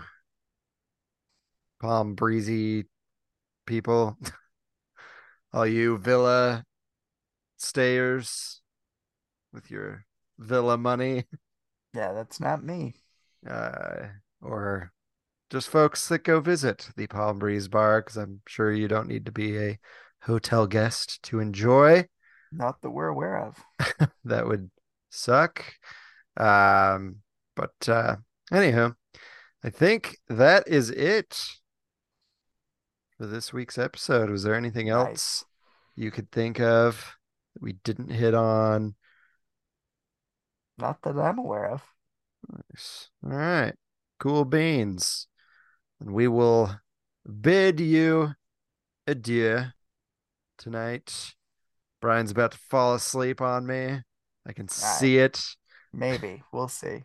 palm breezy people, all you villa stayers with your villa money, Yeah, that's not me. uh, or just folks that go visit the Palm Breeze Bar, because I'm sure you don't need to be a hotel guest to enjoy. Not that we're aware of. that would suck. Um, but uh anyhow, I think that is it for this week's episode. Was there anything else Nice. you could think of that we didn't hit on? Not that I'm aware of. Nice. All right. Cool beans. And we will bid you adieu tonight. Bryan's about to fall asleep on me. I can see it, Maybe. We'll see.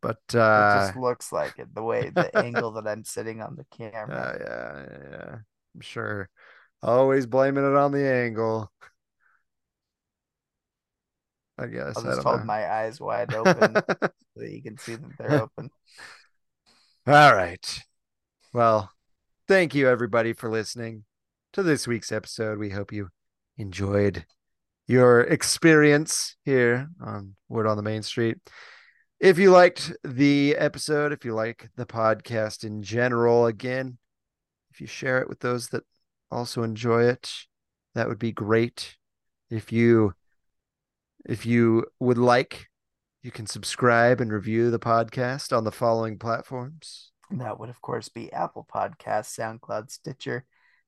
but It uh just looks like it, the way the angle that I'm sitting on the camera. Uh, yeah, yeah, yeah. I'm sure. Always blaming it on the angle. I guess I'll I just hold know. my eyes wide open so that you can see that they're open. All right. Well, thank you everybody for listening to this week's episode. We hope you enjoyed your experience here on Word on the Main Street. If you liked the episode, if you like the podcast in general, again, if you share it with those that also enjoy it, that would be great. If you if you would like, you can subscribe and review the podcast on the following platforms. That would, of course, be Apple Podcasts, SoundCloud, Stitcher,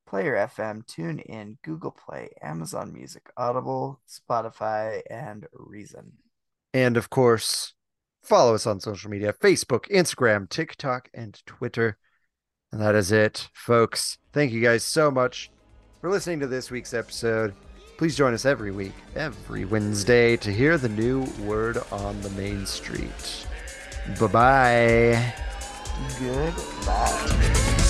Player FM, TuneIn, Google Play, Amazon Music, Audible, Spotify, and Reason. And of course, follow us on social media Facebook, Instagram, TikTok, and Twitter. And that is it, folks. Thank you guys so much for listening to this week's episode. Please join us every week, every Wednesday, to hear the new word on the main street. Bye bye. Goodbye.